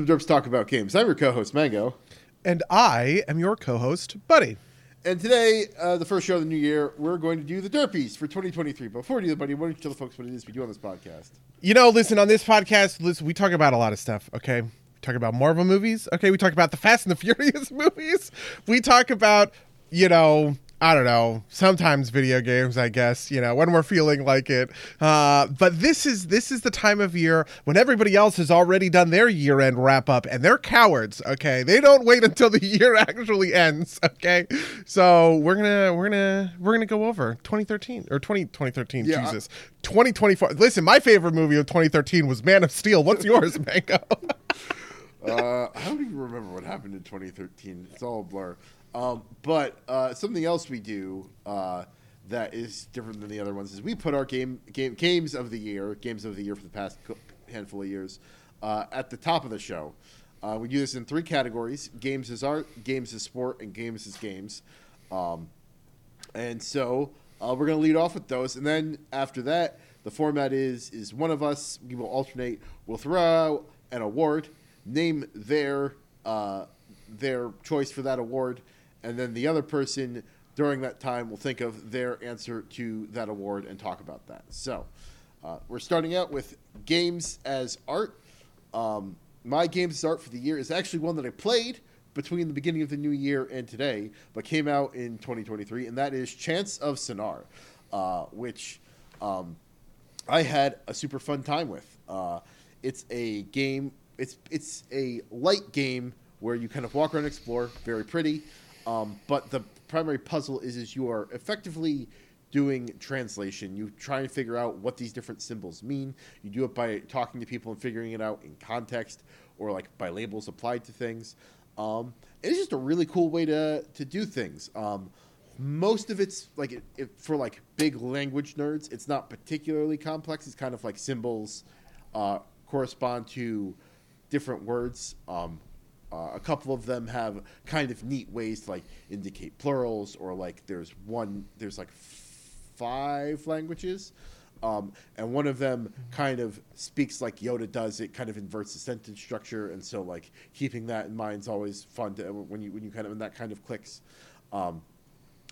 some Derps Talk About Games. I'm your co-host Mango, And I am your co host, Buddy. and today, uh, the first show of the new year, we're going to do the Derpies for 2023. But before we do that, buddy, why don't you tell the folks what it is we do on this podcast? You know, listen, on this podcast, listen, we talk about a lot of stuff, okay? We talk about Marvel movies, okay? We talk about the Fast and the Furious movies. We talk about, you know, I don't know, sometimes video games, I guess, you know, when we're feeling like it. Uh, but this is this is the time of year when everybody else has already done their year-end wrap up and they're cowards, okay? They don't wait until the year actually ends, okay? So, we're going to we're going to we're going to go over 2013 or 20 2013, Yeah. Jesus. 2024. Listen, my favorite movie of 2013 was Man of Steel. What's yours, Mango? Uh, I don't even remember what happened in 2013. It's all a blur. Um, but uh, something else we do uh, that is different than the other ones is we put our game, game games of the year, games of the year for the past handful of years, uh, at the top of the show. Uh, we do this in three categories: games as art, games as sport, and games as games. Um, and so uh, we're going to lead off with those, and then after that, the format is is one of us. We will alternate. We'll throw out an award, name their uh, their choice for that award, and then the other person during that time will think of their answer to that award and talk about that. So uh, we're starting out with games as art. Um, my games as art for the year is actually one that I played between the beginning of the new year and today, but came out in 2023, and that is Chants of Sennaar, uh, which um, I had a super fun time with. Uh, it's a game. It's it's a light game where you kind of walk around and explore. Very pretty, um, but the primary puzzle is is you are effectively doing translation. You try and figure out what these different symbols mean. You do it by talking to people and figuring it out in context, or like by labels applied to things. Um, it's just a really cool way to to do things. Um, most of it's like it, it, for like big language nerds. It's not particularly complex. It's kind of like symbols uh, correspond to different words. Um, uh, a couple of them have kind of neat ways to like indicate plurals, or like there's one there's like five languages. Um, and one of them kind of speaks like Yoda does. It kind of inverts the sentence structure, and so like keeping that in mind is always fun to when you when you kind of when that kind of clicks. Um,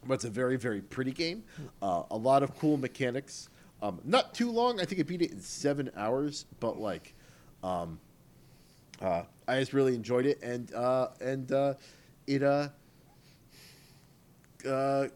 but it's a very very pretty game. Uh, a lot of cool mechanics. Um, not too long. I think I beat it in seven hours, but like, um, uh, I just really enjoyed it, and uh, and uh, it uh, uh,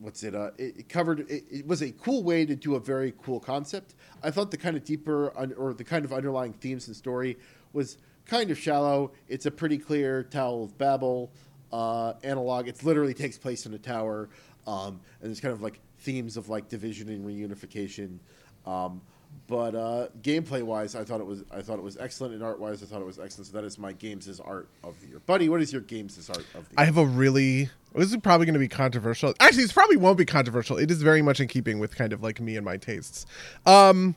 what's it? Uh, it, it covered. It, it was a cool way to do a very cool concept. I thought the kind of deeper un, or the kind of underlying themes and story was kind of shallow. It's a pretty clear Tower of Babel uh, analog. It literally takes place in a tower, um, and there's kind of like themes of like division and reunification. Um, but uh, gameplay wise, I thought it was I thought it was excellent, and art wise, I thought it was excellent. So that is my games as art of the year, buddy. What is your games as art of the year? I have a really. This is probably going to be controversial. Actually, this probably won't be controversial. It is very much in keeping with kind of like me and my tastes. Um,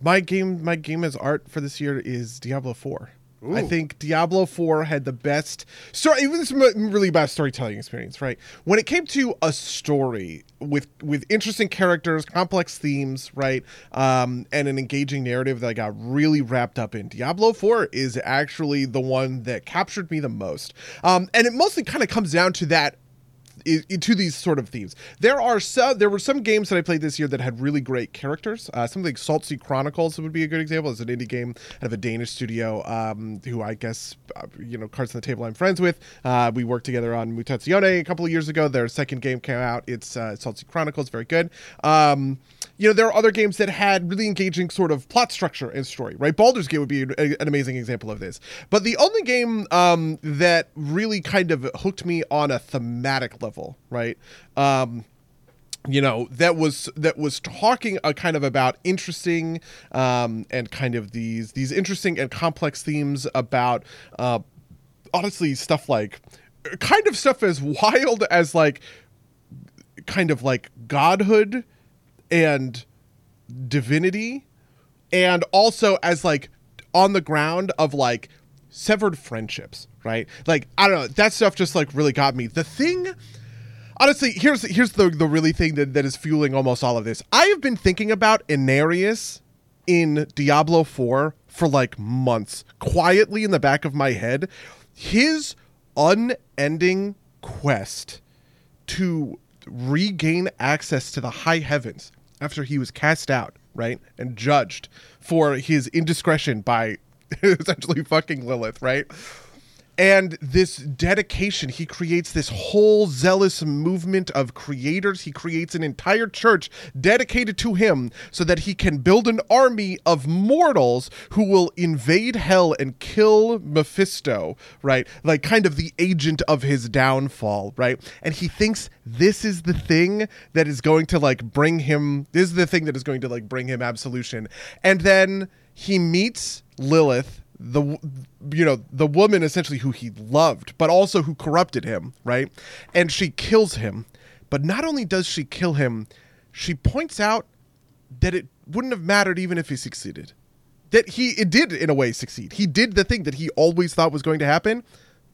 my game, my game as art for this year is Diablo Four. I think Diablo 4 had the best story. It was really best storytelling experience, right? When it came to a story with with interesting characters, complex themes, right, um, and an engaging narrative that I got really wrapped up in, Diablo 4 is actually the one that captured me the most. Um, and it mostly kind of comes down to that to these sort of themes. There are some. There were some games that I played this year that had really great characters. Uh, something like Saltsea Chronicles would be a good example. It's an indie game out of a Danish studio, um, who I guess uh, you know cards on the table. I'm friends with. Uh, we worked together on Mutazione a couple of years ago. Their second game came out. It's uh, Saltsea Chronicles. Very good. Um, you know, there are other games that had really engaging sort of plot structure and story, right? Baldur's Gate would be an, an amazing example of this. But the only game um, that really kind of hooked me on a thematic level, right? Um, you know that was that was talking a kind of about interesting um, and kind of these these interesting and complex themes about uh, honestly stuff like kind of stuff as wild as like kind of like godhood and divinity and also as like on the ground of like severed friendships right? Like i don't know that stuff just like really got me. The thing honestly here's here's the the really thing that, that is fueling almost all of this. I have been thinking about Inarius in Diablo 4 for like months, quietly in the back of my head. His unending quest to regain access to the high heavens after he was cast out, right? And judged for his indiscretion by essentially fucking Lilith, right? And this dedication he creates this whole zealous movement of creators. He creates an entire church dedicated to him so that he can build an army of mortals who will invade hell and kill mephisto right? Like kind of the agent of his downfall right? And he thinks this is the thing that is going to like bring him this is the thing that is going to like bring him absolution. And then he meets lilith the you know the woman essentially who he loved but also who corrupted him right? And she kills him. But not only does she kill him she points out that it wouldn't have mattered even if he succeeded. That he it did in a way succeed. He did the thing that he always thought was going to happen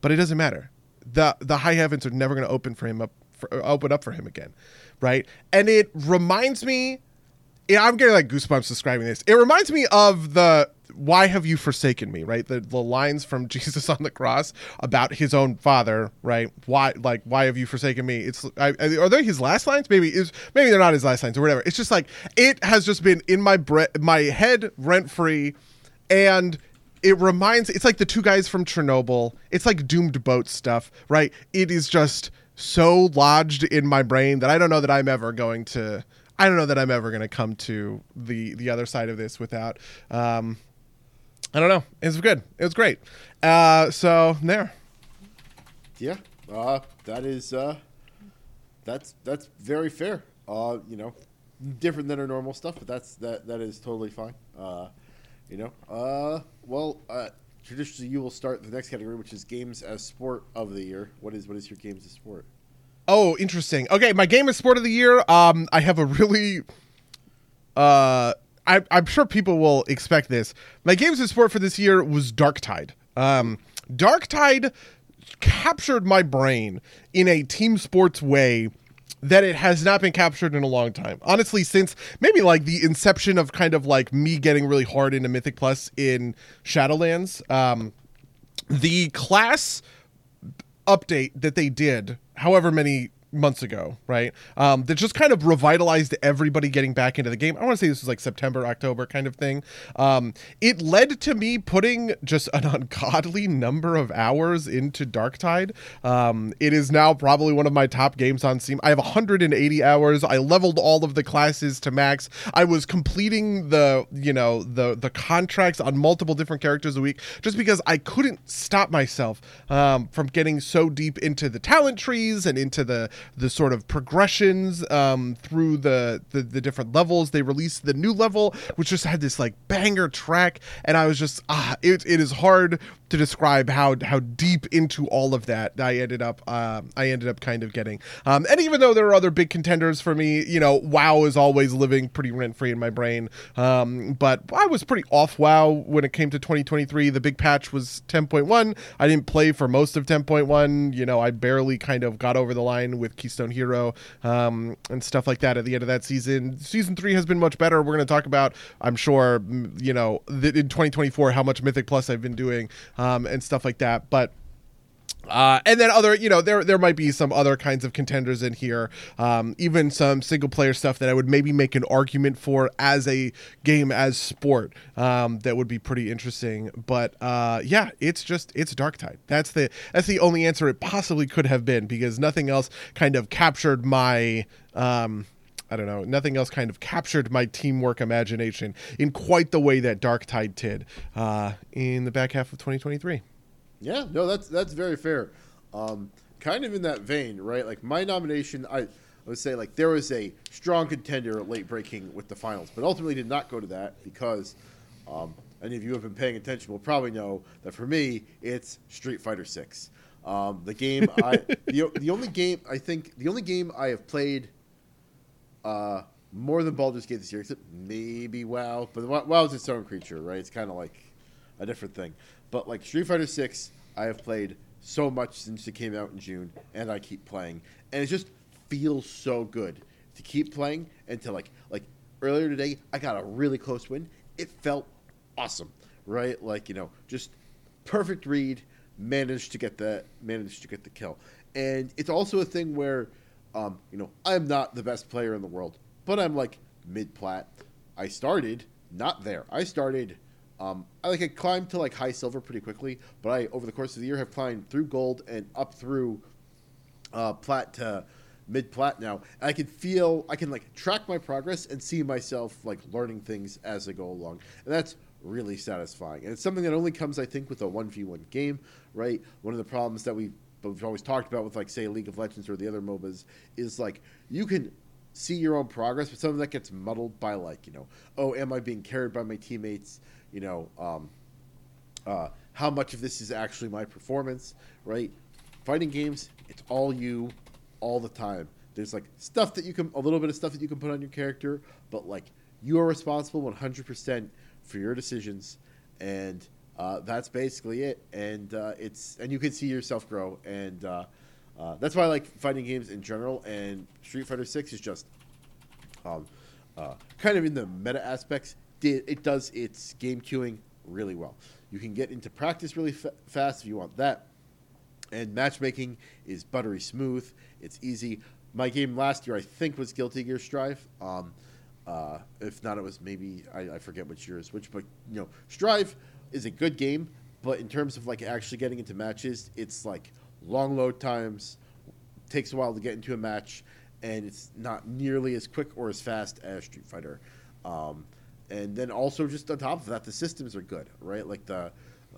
but it doesn't matter. The the high heavens are never going to open for him up for, open up for him again right? And it reminds me yeah, I'm getting like goosebumps describing this. It reminds me of the why have you forsaken me right? The, the lines from jesus on the cross about his own father right? Why like why have you forsaken me? It's I, are they his last lines? Maybe is maybe they're not his last lines or whatever. It's just like it has just been in my bre- my head rent free and it reminds it's like the two guys from chernobyl. It's like doomed boat stuff right? It is just so lodged in my brain that i don't know that i'm ever going to I don't know that I'm ever going to come to the the other side of this without um, I don't know. It was good. It was great. Uh, so there. Yeah, uh, that is uh, that's that's very fair. Uh, you know, different than our normal stuff, but that's that that is totally fine. Uh, you know, uh, well, uh, traditionally you will start the next category, which is games as sport of the year. What is what is your games as sport? Oh, interesting. Okay, my game as sport of the year. Um, I have a really uh I, am sure people will expect this. My games of sport for this year was Darktide. Um, Darktide captured my brain in a team sports way that it has not been captured in a long time. Honestly, since maybe like the inception of kind of like me getting really hard into Mythic Plus in Shadowlands. Um, the class update that they did, however many months ago, right? Um, that just kind of revitalized everybody getting back into the game. I want to say this was like September, October kind of thing. Um, it led to me putting just an ungodly number of hours into Darktide. Um, it is now probably one of my top games on Steam. I have 180 hours. I leveled all of the classes to max. I was completing the, you know, the the contracts on multiple different characters a week just because I couldn't stop myself um, from getting so deep into the talent trees and into the the sort of progressions um, through the, the, the different levels. They released the new level, which just had this like banger track, and I was just ah, it, it is hard to describe how how deep into all of that I ended up uh, I ended up kind of getting. Um, and even though there are other big contenders for me, you know, WoW is always living pretty rent free in my brain. Um, but I was pretty off WoW when it came to 2023. The big patch was 10.1. I didn't play for most of 10.1. You know, I barely kind of got over the line with Keystone Hero um, and stuff like that at the end of that season. Season three has been much better. We're going to talk about, I'm sure, you know, in 2024 how much Mythic Plus I've been doing um, and stuff like that. But uh, and then other, you know, there there might be some other kinds of contenders in here, um, even some single player stuff that I would maybe make an argument for as a game as sport. Um, that would be pretty interesting. But uh, yeah, it's just it's Darktide. That's the that's the only answer it possibly could have been because nothing else kind of captured my. Um, I don't know. Nothing else kind of captured my teamwork imagination in quite the way that Darktide did uh, in the back half of 2023. Yeah, no, that's that's very fair. Um, kind of in that vein, right? Like my nomination, I, I would say like there was a strong contender late breaking with the finals, but ultimately did not go to that because um, any of you who have been paying attention will probably know that for me it's Street Fighter Six. Um, the game I the, the only game I think the only game I have played uh, more than Baldur's Gate this year, except maybe WoW. But WoW is its own creature, right? It's kind of like a different thing. But like Street Fighter Six, I have played so much since it came out in June, and I keep playing, and it just feels so good to keep playing and to like like earlier today, I got a really close win, it felt awesome, right? Like you know, just perfect read, managed to get the managed to get the kill, and it's also a thing where, um, you know, I'm not the best player in the world, but I'm like mid plat. I started not there. I started. Um, I like I climbed to like high silver pretty quickly, but I over the course of the year have climbed through gold and up through uh, plat to mid plat now. And I can feel I can like track my progress and see myself like learning things as I go along, and that's really satisfying. And it's something that only comes, I think, with a one v one game, right? One of the problems that we we've always talked about with like say League of Legends or the other MOBAs is like you can see your own progress, but some of that gets muddled by like you know, oh, am I being carried by my teammates? You know, um, uh, how much of this is actually my performance, right? Fighting games, it's all you, all the time. There's like stuff that you can, a little bit of stuff that you can put on your character, but like you are responsible 100% for your decisions, and uh, that's basically it. And uh, it's and you can see yourself grow, and uh, uh that's why I like fighting games in general. And Street Fighter Six is just um, uh, kind of in the meta aspects. It does its game queuing really well. You can get into practice really fa- fast if you want that. And matchmaking is buttery smooth. It's easy. My game last year, I think, was Guilty Gear Strive. Um, uh, if not, it was maybe I, I forget which year is which. But you know, Strive is a good game, but in terms of like actually getting into matches, it's like long load times, takes a while to get into a match, and it's not nearly as quick or as fast as Street Fighter. Um, and then also just on top of that, the systems are good, right? Like the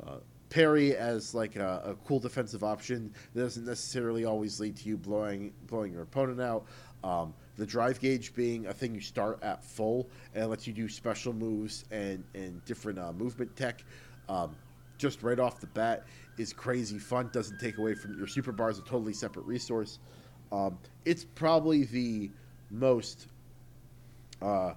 uh, parry as like a, a, cool defensive option that doesn't necessarily always lead to you blowing blowing your opponent out. Um, the drive gauge being a thing you start at full and lets you do special moves and, and different uh, movement tech um, just right off the bat is crazy fun. Doesn't take away from your super bar is a totally separate resource. Um, it's probably the most uh,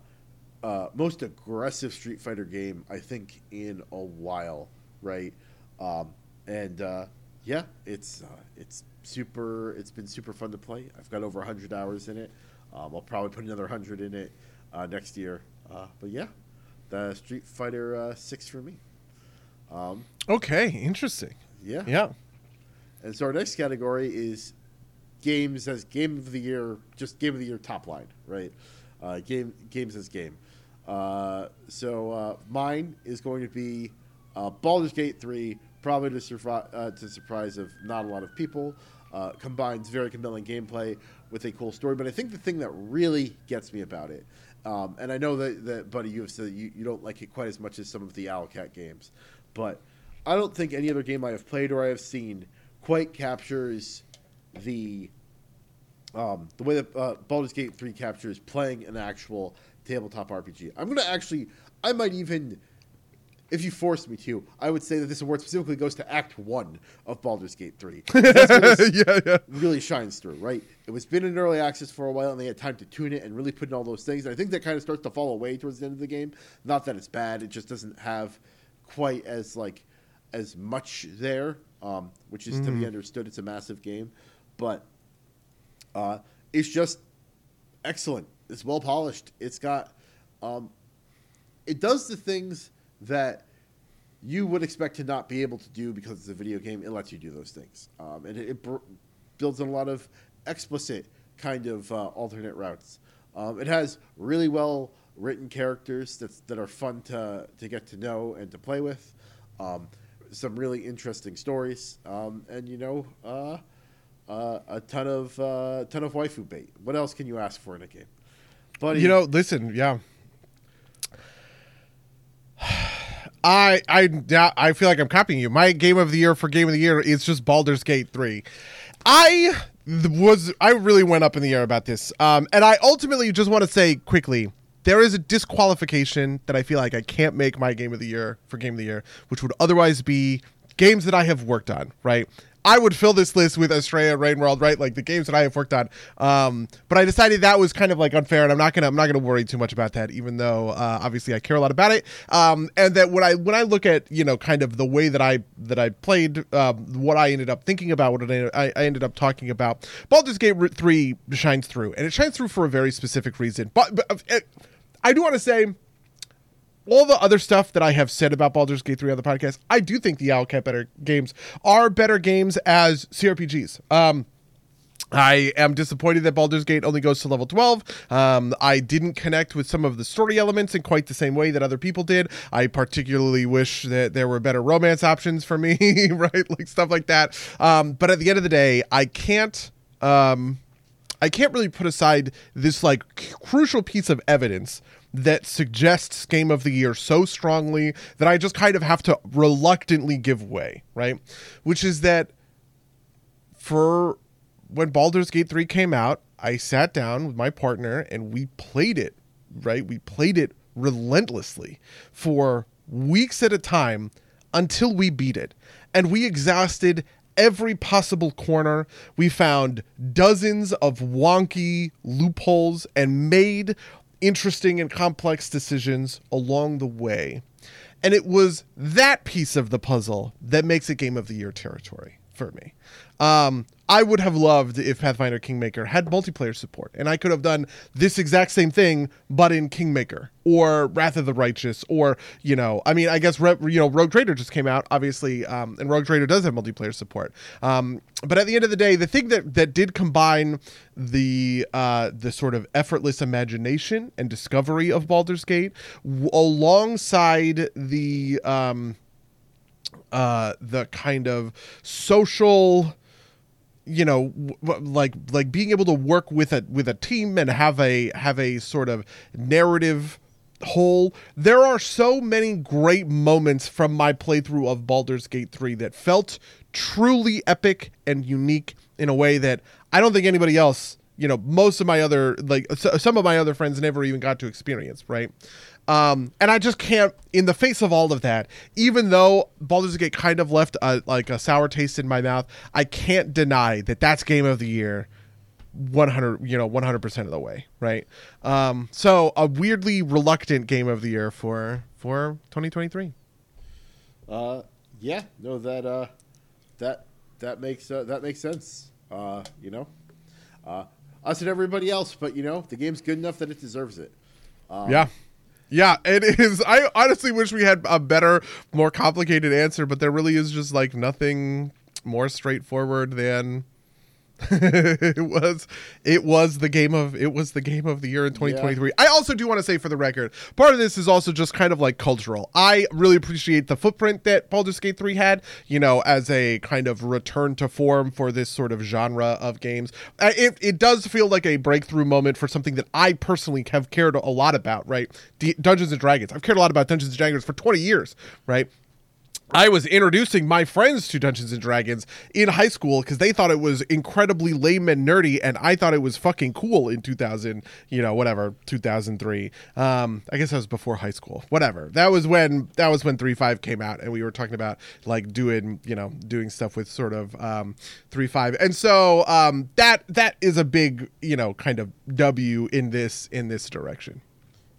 uh, most aggressive Street Fighter game I think in a while, right? Um, and uh, yeah, it's uh, it's super. It's been super fun to play. I've got over hundred hours in it. Um, I'll probably put another hundred in it uh, next year. Uh, but yeah, the Street Fighter Six for me. Um, okay, interesting. Yeah, yeah. And so our next category is games as game of the year, just game of the year top line, right? Uh, game games as game. Uh, so uh, mine is going to be uh, Baldur's Gate three, probably to, uh, to surprise of not a lot of people. Uh, combines very compelling gameplay with a cool story. But I think the thing that really gets me about it, um, and I know that, that, Buddy, you have said you, you don't like it quite as much as some of the Owlcat games, but I don't think any other game I have played or I have seen quite captures the um, the way that uh, Baldur's Gate 3 captures playing an actual tabletop RPG. I'm going to actually, I might even if you forced me to, I would say that this award specifically goes to Act One of Baldur's Gate Three. yeah, yeah. Really shines through, right? It was been in early access for a while, and they had time to tune it and really put in all those things. And I think that kind of starts to fall away towards the end of the game. Not that it's bad; it just doesn't have quite as like as much there, um, which is mm. to be mm. understood. It's a massive game, but uh, it's just excellent. It's well polished. It's got, um, it does the things that you would expect to not be able to do because it's a video game. It lets you do those things, um, and it, it br- builds in a lot of explicit kind of uh, alternate routes. Um, it has really well written characters that's, that are fun to to get to know and to play with. Um, some really interesting stories, um, and you know, uh, uh, a ton of uh, ton of waifu bait. What else can you ask for in a game? Buddy, you know, listen, yeah. I I I feel like I'm copying you. My game of the year for game of the year is just Baldur's Gate 3. I was I really went up in the air about this. Um, and I ultimately just want to say quickly, there is a disqualification that I feel like I can't make my game of the year for game of the year, which would otherwise be games that I have worked on, right? I would fill this list with Astrea, Rain World, right? Like the games that I have worked on. Um, but I decided that was kind of like unfair, and I'm not gonna I'm not gonna worry too much about that, even though uh, obviously I care a lot about it. Um, and that when I when I look at you know kind of the way that I that I played, um, what I ended up thinking about, what I, I ended up talking about, Baldur's Gate three shines through, and it shines through for a very specific reason. But, but uh, I do want to say all the other stuff that I have said about Baldur's Gate 3 on the podcast, I do think the Owlcat better games are better games as CRPGs. Um, I am disappointed that Baldur's Gate only goes to level 12. Um, I didn't connect with some of the story elements in quite the same way that other people did. I particularly wish that there were better romance options for me, right? Like stuff like that. Um, but at the end of the day, I can't. Um, I can't really put aside this like crucial piece of evidence that suggests game of the year so strongly that I just kind of have to reluctantly give way, right? Which is that for when Baldur's Gate 3 came out, I sat down with my partner and we played it, right? We played it relentlessly for weeks at a time until we beat it. And we exhausted every possible corner. We found dozens of wonky loopholes and made interesting and complex decisions along the way. And it was that piece of the puzzle that makes it game of the year territory for me. Um, I would have loved if Pathfinder Kingmaker had multiplayer support, and I could have done this exact same thing, but in Kingmaker or Wrath of the Righteous, or you know, I mean, I guess you know, Rogue Trader just came out, obviously, um, and Rogue Trader does have multiplayer support. Um, but at the end of the day, the thing that that did combine the uh, the sort of effortless imagination and discovery of Baldur's Gate w- alongside the um, uh, the kind of social you know w- like like being able to work with a with a team and have a have a sort of narrative whole. There are so many great moments from my playthrough of Baldur's Gate 3 that felt truly epic and unique in a way that I don't think anybody else you know most of my other like some of my other friends never even got to experience right um, and I just can't, in the face of all of that, even though Baldur's Gate kind of left a, like a sour taste in my mouth, I can't deny that that's game of the year. 100 you know 100% of the way right um so a weirdly reluctant game of the year for for 2023 Uh, yeah, no, that uh, that that makes uh, that makes sense. Uh, you know, uh, us and everybody else, but you know, the game's good enough that it deserves it. yeah yeah it is. I honestly wish we had a better more complicated answer but there really is just like nothing more straightforward than it was it was the game of it was the game of the year in 2023 i also do want to say for the record part of this is also just kind of like cultural. I really appreciate the footprint that Baldur's Gate 3 had you know as a kind of return to form for this sort of genre of games. It, it does feel like a breakthrough moment for something that i personally have cared a lot about right? D- dungeons and dragons. I've cared a lot about dungeons and dragons for 20 years right I was introducing my friends to Dungeons and Dragons in high school because they thought it was incredibly lame and nerdy, and I thought it was fucking cool in 2000, you know, whatever, 2003. Um, I guess that was before high school. Whatever. That was when that was when 3.5 came out, and we were talking about like doing, you know, doing stuff with sort of um, 3.5, and so um, that that is a big, you know, kind of W in this in this direction.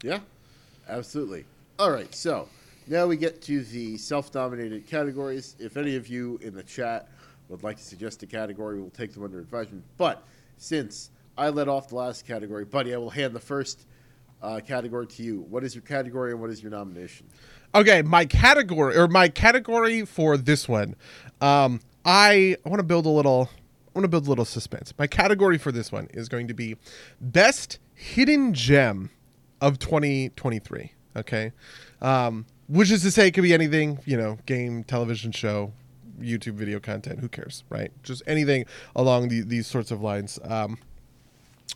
Yeah, absolutely. All right, so now we get to the self dominated categories. If any of you in the chat would like to suggest a category, we'll take them under advisement. But since I led off the last category, buddy, I will hand the first uh, category to you. What is your category and what is your nomination? Okay, my category or my category for this one, um, I want to build a little. I want to build a little suspense. My category for this one is going to be best hidden gem of 2023. Okay, um, which is to say, it could be anything. You know, game, television show, YouTube video content. Who cares, right? Just anything along the, these sorts of lines. Um,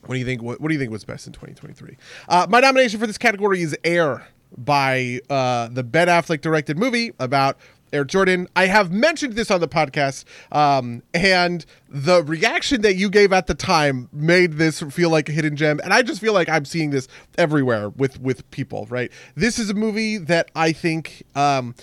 what do you think? What, what do you think was best in 2023? Uh, my nomination for this category is Air by uh, the Ben Affleck directed movie about Air Jordan. I have mentioned this on the podcast, um, and the reaction that you gave at the time made this feel like a hidden gem. And I just feel like I'm seeing this everywhere with with people. Right? This is a movie that I think um,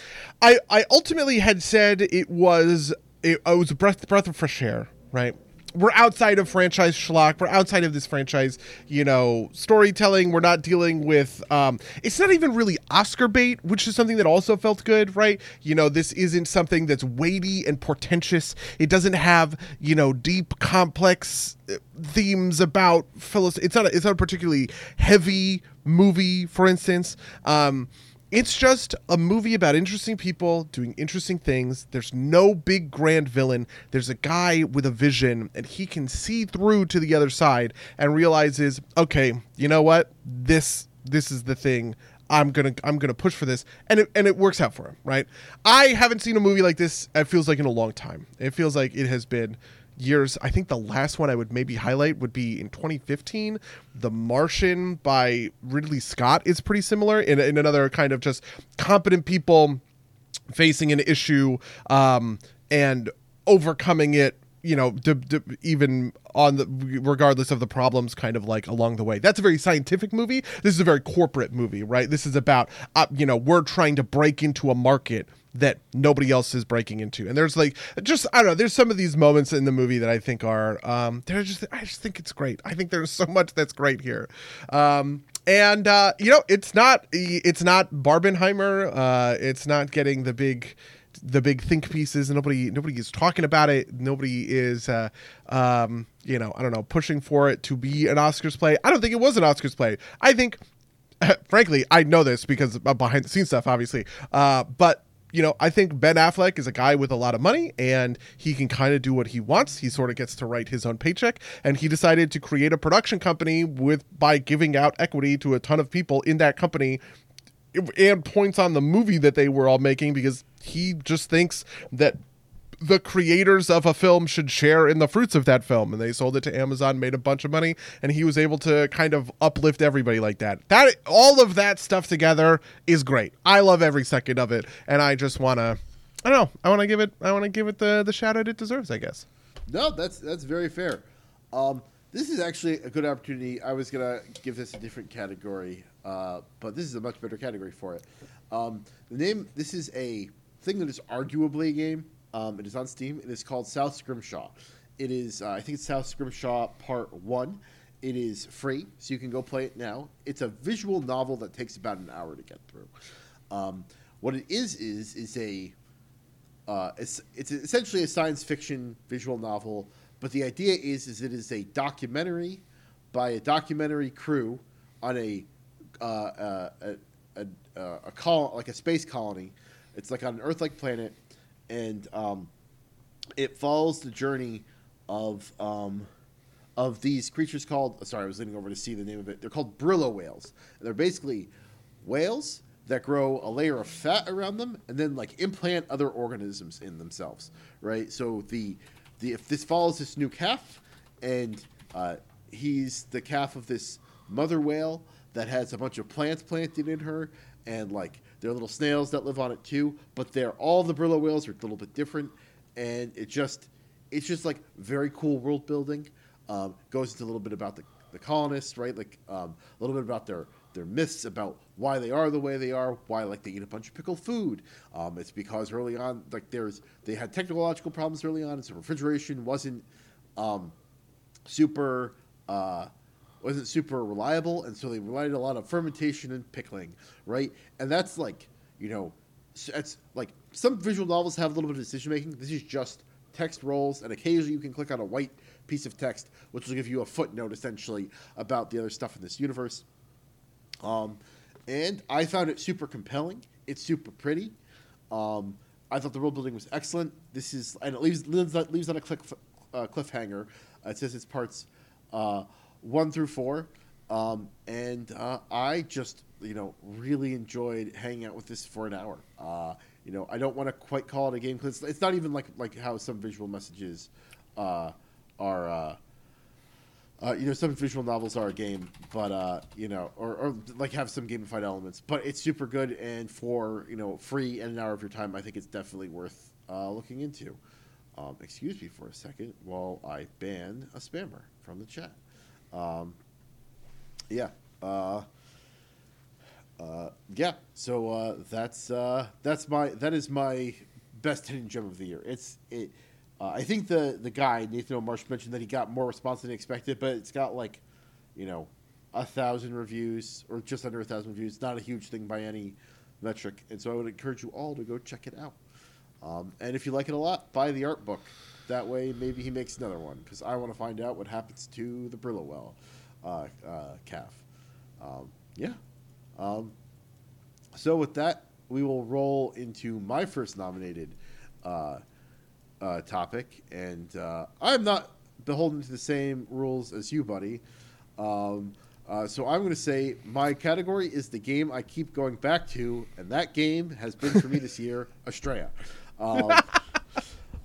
I I ultimately had said it was it, it was a breath breath of fresh air. Right? We're outside of franchise schlock. We're outside of this franchise, you know, storytelling. We're not dealing with. Um, it's not even really Oscar bait, which is something that also felt good, right? You know, this isn't something that's weighty and portentous. It doesn't have, you know, deep, complex uh, themes about philosophy. It's not. A, it's not a particularly heavy movie, for instance. Um, it's just a movie about interesting people doing interesting things. There's no big grand villain. There's a guy with a vision, and he can see through to the other side and realizes, okay, you know what? This this is the thing. I'm gonna I'm gonna push for this, and it and it works out for him, right? I haven't seen a movie like this. It feels like in a long time. It feels like it has been years. I think the last one I would maybe highlight would be in 2015. The Martian by Ridley Scott is pretty similar in, in another kind of just competent people facing an issue um, and overcoming it you know d- d- even on the regardless of the problems kind of like along the way that's a very scientific movie this is a very corporate movie right this is about uh, you know we're trying to break into a market that nobody else is breaking into. And there's like just I don't know, there's some of these moments in the movie that I think are um they're just I just think it's great. I think there's so much that's great here. Um and uh you know, it's not it's not Barbenheimer, uh it's not getting the big the big think pieces nobody nobody is talking about it nobody is uh um you know i don't know pushing for it to be an oscars play i don't think it was an oscars play i think frankly i know this because behind the scenes stuff obviously uh but you know, I think Ben Affleck is a guy with a lot of money and he can kind of do what he wants. He sort of gets to write his own paycheck and he decided to create a production company with by giving out equity to a ton of people in that company and points on the movie that they were all making because he just thinks that the creators of a film should share in the fruits of that film. And they sold it to Amazon made a bunch of money and he was able to kind of uplift everybody like that. That all of that stuff together is great. I love every second of it. And I just want to I don't know I want to give it I want to give it the the shout out it deserves I guess. No that's that's very fair. Um this is actually a good opportunity. I was gonna give this a different category uh, but this is a much better category for it. Um, the name this is a thing that is arguably a game um, it is on Steam. It is called South Scrimshaw. It is, uh, I think it's South Scrimshaw Part 1. It is free, so you can go play it now. It's a visual novel that takes about an hour to get through. Um, what it is is is a uh, it's it's essentially a science fiction visual novel, but the idea is is it is a documentary by a documentary crew on a uh, uh, a, a, a, a col- like a space colony. It's like on an Earth-like planet, and um, it follows the journey of um, of these creatures called. Sorry, I was leaning over to see the name of it. They're called Brillo whales. And they're basically whales that grow a layer of fat around them and then like implant other organisms in themselves. Right. So the the if this follows this new calf, and uh, he's the calf of this mother whale that has a bunch of plants planted in her and like there are little snails that live on it too, but they're all the Brillo whales are a little bit different, and it just it's just like very cool world building. Um, goes into a little bit about the, the colonists, right? Like um, a little bit about their their myths about why they are the way they are, why like they eat a bunch of pickled food. Um, it's because early on, like there's they had technological problems early on, and so refrigeration wasn't um, super. Uh, wasn't super reliable, and so they relied a lot of fermentation and pickling, right? And that's like, you know, it's like some visual novels have a little bit of decision making. This is just text rolls, and occasionally you can click on a white piece of text, which will give you a footnote essentially about the other stuff in this universe. Um, and I found it super compelling. It's super pretty. Um, I thought the world building was excellent. This is, and it leaves leaves, on a cliff, uh, cliffhanger. It says it's parts. Uh, one through four. Um, and uh, I just, you know, really enjoyed hanging out with this for an hour. Uh, you know, I don't want to quite call it a game because it's not even like like how some visual messages uh, are. Uh, uh, you know, some visual novels are a game, but uh, you know, or, or like have some gamified elements. But it's super good, and for you know, free and an hour of your time, I think it's definitely worth looking into. Um, excuse me for a second while I ban a spammer from the chat. Um, yeah. Uh, uh, yeah. So uh, that's uh, that's my that is my best hidden gem of the year. It's it. Uh, I think the the guy Nathan O'Marsh mentioned that he got more response than he expected, but it's got like, you know, a thousand reviews or just under a thousand reviews. Not a huge thing by any metric, and so I would encourage you all to go check it out. Um, and if you like it a lot, buy the art book. That way, maybe he makes another one because I want to find out what happens to the Brillo well uh, uh, calf. Um, yeah. Um, So with that, we will roll into my first nominated uh, uh, topic, and uh, I'm not beholden to the same rules as you, buddy. Um, uh, so I'm going to say my category is the game I keep going back to, and that game has been for me this year, Astrea. Um,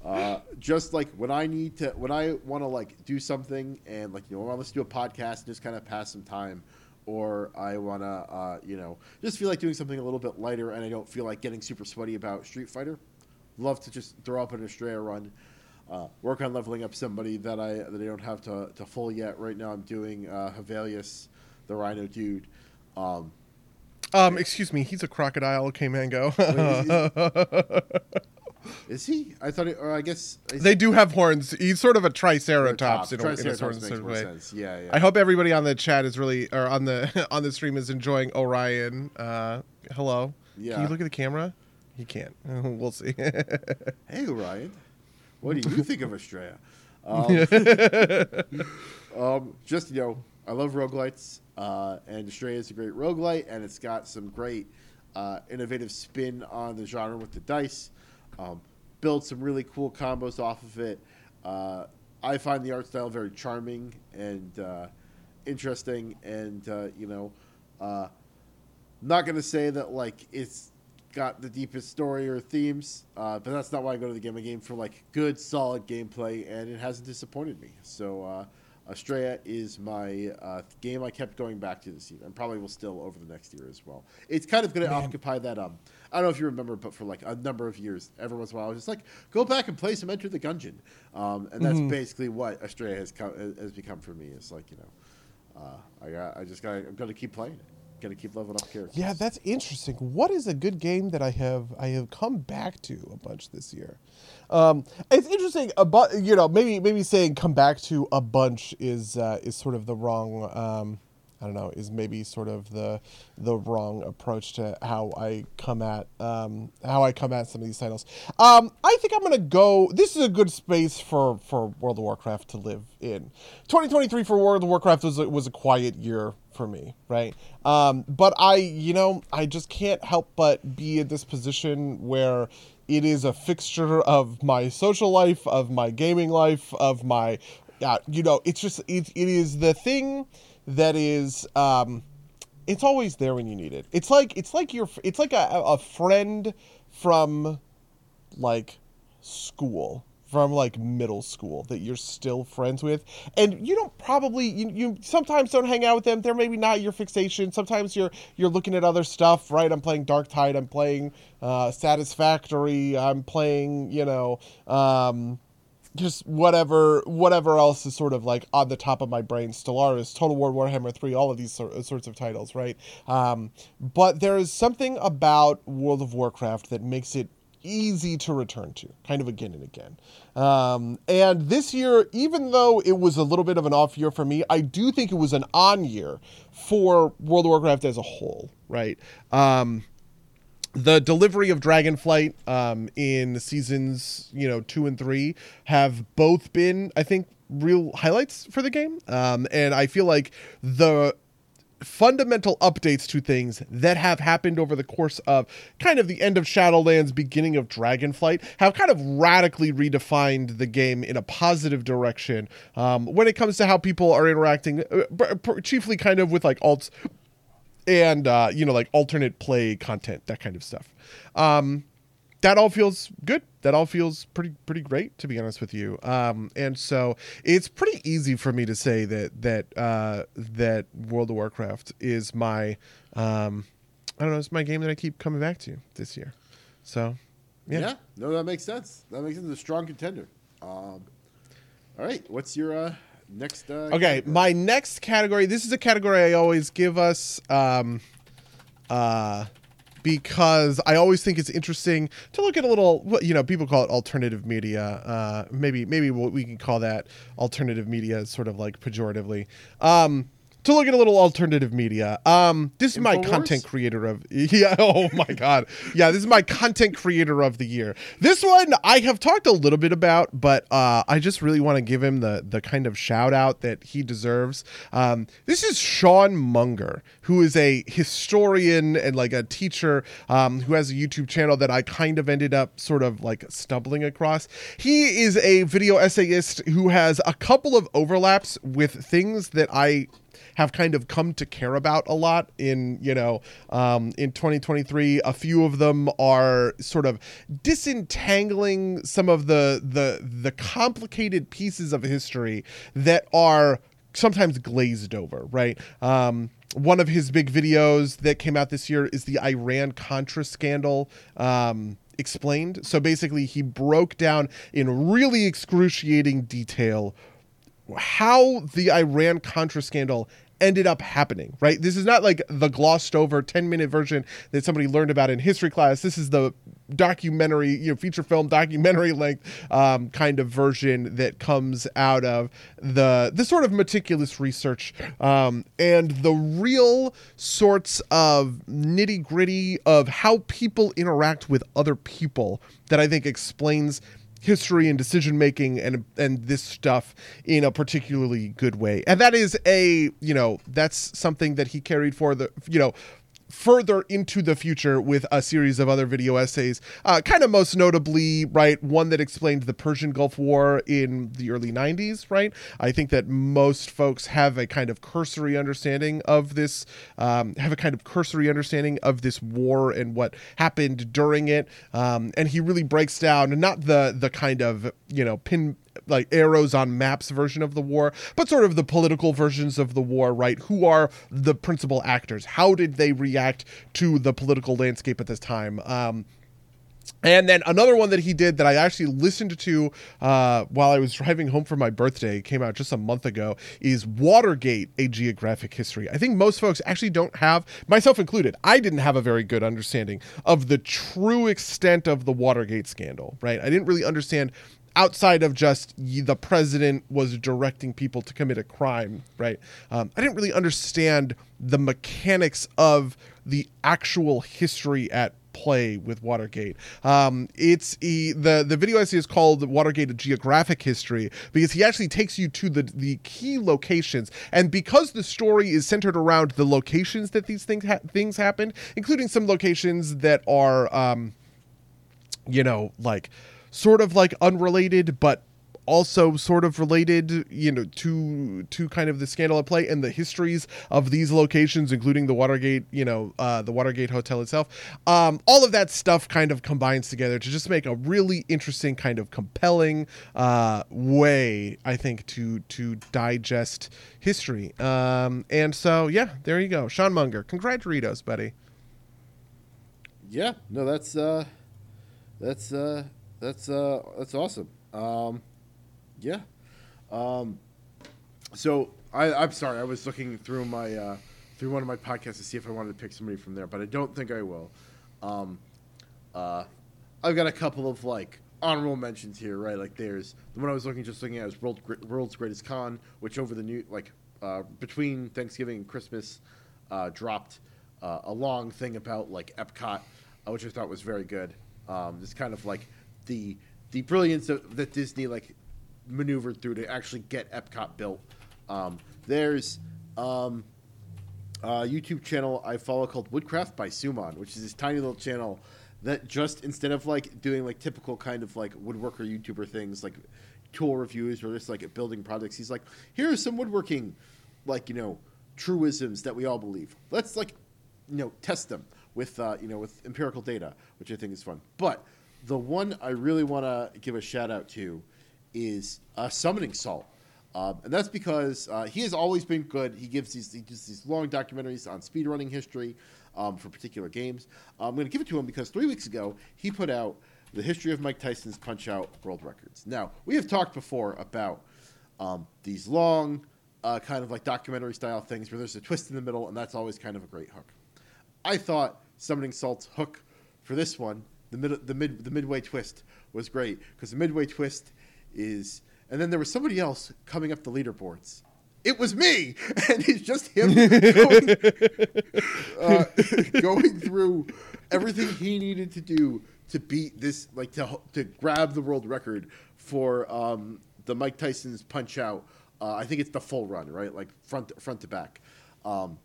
uh, just like when I need to, when I want to like do something and like you know, I want to listen to a podcast and just kind of pass some time, or I want to, uh, you know, just feel like doing something a little bit lighter, and I don't feel like getting super sweaty about Street Fighter. Love to just throw up an Astrea run. Uh, work on leveling up somebody that I that I don't have to, to full yet. Right now, I'm doing uh, Hevelius, the Rhino dude. Um, Um, excuse me, he's a crocodile. Okay, Mango. is he? I thought, it, or I guess they do have horns. He's sort of a triceratops in a, in a sort of, makes sort of more way. sense. Yeah, yeah. I hope everybody on the chat is really, or on the on the stream is enjoying Orion. Uh, hello. Yeah. Can you look at the camera? He can't. we'll see. Hey, Orion. What do you think of Astrea? Um, um, just, you know, I love roguelites, uh, and Astrea is a great roguelite, and it's got some great uh, innovative spin on the genre with the dice. Um, build some really cool combos off of it. Uh, I find the art style very charming and uh, interesting, and, uh, you know, uh, not going to say that, like, it's got the deepest story or themes, uh, but that's not why I go to the game. I game for like good, solid gameplay, and it hasn't disappointed me. So, uh, Astrea is my uh, game I kept going back to this year, and probably will still over the next year as well. It's kind of going to occupy that. Um, I don't know if you remember, but for like a number of years, every once in a while, I was just like, go back and play some Enter the Gungeon, um, and that's basically what Astrea has come, has become for me. It's like you know, uh, I got, I just got, I'm going to keep playing it. Got to keep leveling up characters. yeah, that's interesting. What is a good game that I have I have come back to a bunch this year? Um, it's interesting. About you know maybe maybe saying come back to a bunch is uh, is sort of the wrong. Um, I don't know, is maybe sort of the the wrong approach to how I come at um, how I come at some of these titles. Um, I think I'm gonna go. This is a good space for for World of Warcraft to live in. 2023 for World of Warcraft was a, was a quiet year for me, right? Um, but I, you know, I just can't help but be in this position where it is a fixture of my social life, of my gaming life, of my, uh, you know, it's just it, it is the thing that is um it's always there when you need it. It's like it's like your it's like a, a friend from like school from like middle school that you're still friends with. And you don't probably you, you sometimes don't hang out with them. They're maybe not your fixation. Sometimes you're you're looking at other stuff right? I'm playing dark tide. I'm playing uh satisfactory. I'm playing you know um just whatever whatever else is sort of like on the top of my brain. Stellaris total war warhammer 3 all of these sor- sorts of titles right? Um, but there is something about world of warcraft that makes it easy to return to kind of again and again. Um, and this year even though it was a little bit of an off year for me i do think it was an on year for world of warcraft as a whole right? Um, the delivery of Dragonflight um, in seasons, you know, two and three have both been, I think, real highlights for the game. Um, and I feel like the fundamental updates to things that have happened over the course of kind of the end of Shadowlands, beginning of Dragonflight, have kind of radically redefined the game in a positive direction um, when it comes to how people are interacting, uh, b- b- chiefly kind of with like alts and uh, you know like alternate play content that kind of stuff um, that all feels good that all feels pretty pretty great to be honest with you um, and so it's pretty easy for me to say that that uh, that world of warcraft is my um, i don't know it's my game that i keep coming back to this year so Yeah. yeah, No, that makes sense. That makes sense. A strong contender. Um, all right. What's your uh, next? Uh, Okay, category? my next category. This is a category I always give us, um, uh, because I always think it's interesting to look at a little. what- You know, people call it alternative media. Uh, maybe maybe what we can call that alternative media, sort of like pejoratively. Um, to look at a little alternative media. Um, this is my Infowars? content creator of yeah. Oh my god, yeah. This is my content creator of the year. This one I have talked a little bit about, but uh, I just really want to give him the the kind of shout out that he deserves. Um, this is Sean Munger, who is a historian and like a teacher um, who has a YouTube channel that I kind of ended up sort of like stumbling across. He is a video essayist who has a couple of overlaps with things that I have kind of come to care about a lot in you know um, in 2023 a few of them are sort of disentangling some of the the the complicated pieces of history that are sometimes glazed over right? Um, one of his big videos that came out this year is the iran contra scandal um, explained. So basically he broke down in really excruciating detail how the Iran Contra scandal ended up happening, right? This is not like the glossed over 10 minute version that somebody learned about in history class. This is the documentary, you know, feature film documentary length um, kind of version that comes out of the the sort of meticulous research um, and the real sorts of nitty gritty of how people interact with other people that I think explains history and decision making and and this stuff in a particularly good way. And that is a, you know, that's something that he carried for the, you know, further into the future with a series of other video essays. Uh, kind of most notably right one that explained the persian gulf war in the early 90s right? I think that most folks have a kind of cursory understanding of this um, have a kind of cursory understanding of this war and what happened during it. Um, and he really breaks down not the the kind of you know pin like arrows on maps version of the war, but sort of the political versions of the war, right? Who are the principal actors? How did they react to the political landscape at this time? Um, and then another one that he did that I actually listened to uh, while I was driving home for my birthday, came out just a month ago, is Watergate, a geographic history. I think most folks actually don't have, myself included, I didn't have a very good understanding of the true extent of the Watergate scandal, right? I didn't really understand outside of just the president was directing people to commit a crime, right? Um, I didn't really understand the mechanics of the actual history at play with Watergate. Um, it's he, the the video I see is called Watergate: A Geographic History because he actually takes you to the the key locations, and because the story is centered around the locations that these things ha- things happened, including some locations that are, um, you know, like sort of like unrelated, but also sort of related, you know, to to kind of the scandal at play and the histories of these locations, including the Watergate, you know, uh, the Watergate Hotel itself. Um, all of that stuff kind of combines together to just make a really interesting, kind of compelling uh, way, I think, to to digest history. Um, and so, yeah, there you go, Sean Munger. Congratulations, buddy. Yeah, no, that's uh, that's uh, that's uh, that's awesome. Um, yeah. Um, so I, I'm sorry, I was looking through my uh, through one of my podcasts to see if I wanted to pick somebody from there, but I don't think I will. Um, uh, I've got a couple of like honorable mentions here, right? Like there's the one I was looking just looking at is World, World's Greatest Con, which over the new like uh, between Thanksgiving and Christmas uh, dropped uh, a long thing about like Epcot, uh, which I thought was very good. Um, it's kind of like the the brilliance of, that Disney like maneuvered through to actually get Epcot built. Um, there's um, a YouTube channel I follow called Woodcraft by Suman, which is this tiny little channel that just instead of like doing like typical kind of like woodworker YouTuber things like tool reviews or just like building projects, he's like, here are some woodworking like you know truisms that we all believe. Let's like you know test them with uh, you know with empirical data, which I think is fun. But the one I really want to give a shout out to is uh, Summoning Salt. Um, and that's because uh, he has always been good. He gives these he these long documentaries on speedrunning history um, for particular games. I'm going to give it to him because three weeks ago he put out the history of Mike Tyson's Punch Out world records. Now we have talked before about um, these long, uh, kind of like documentary style things where there's a twist in the middle, and that's always kind of a great hook. I thought Summoning Salt's hook for this one, the mid, the mid, the midway twist was great because the midway twist is, and then there was somebody else coming up the leaderboards it was me, and it's just him going, uh, going through everything he needed to do to beat this, like to to grab the world record for um, the Mike Tyson's Punch Out. Uh, I think it's the full run, right? Like front front to back, um,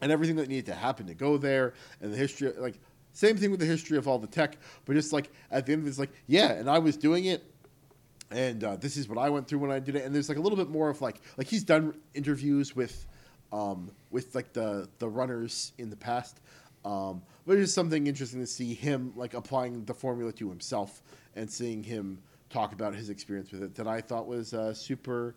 and everything that needed to happen to go there, and the history, like same thing with the history of all the tech, but just like at the end of it, it's like, yeah, and I was doing it and uh, this is what I went through when I did it. And there's like a little bit more of like like he's done interviews with um, with like the the runners in the past. Um, but it's just something interesting to see him like applying the formula to himself and seeing him talk about his experience with it that I thought was uh, super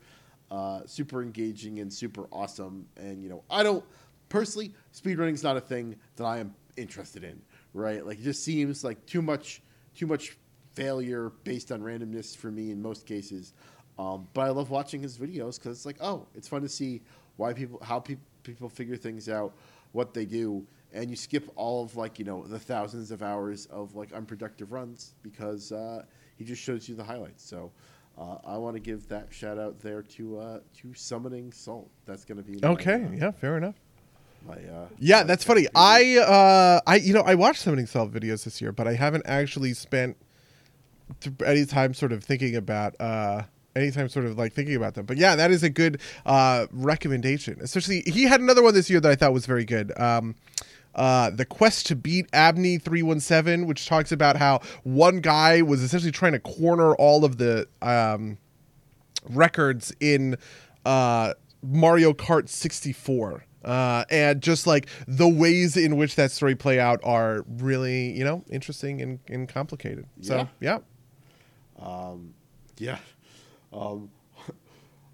uh, super engaging and super awesome. And you know, I don't personally speedrunning's not a thing that I am interested in. Right? Like it just seems like too much too much failure based on randomness for me in most cases. Um, but I love watching his videos because it's like, oh, it's fun to see why people, how pe- people figure things out, what they do, and you skip all of like you know the thousands of hours of like unproductive runs because uh, he just shows you the highlights. So. Uh, I want to give that shout out there to uh, to summoning salt. That's going to be okay. Yeah, fair enough. My, uh, yeah, that's funny. I uh, I you know I watched summoning salt videos this year, but I haven't actually spent anytime sort of thinking about uh anytime sort of like thinking about them but yeah that is a good uh recommendation especially he had another one this year that i thought was very good um uh, the quest to beat Abney 317, which talks about how one guy was essentially trying to corner all of the um, records in uh, Mario Kart 64. Uh, and just like the ways in which that story play out are really, you know, interesting and, and complicated. So, yeah. yeah. Um, yeah. Um,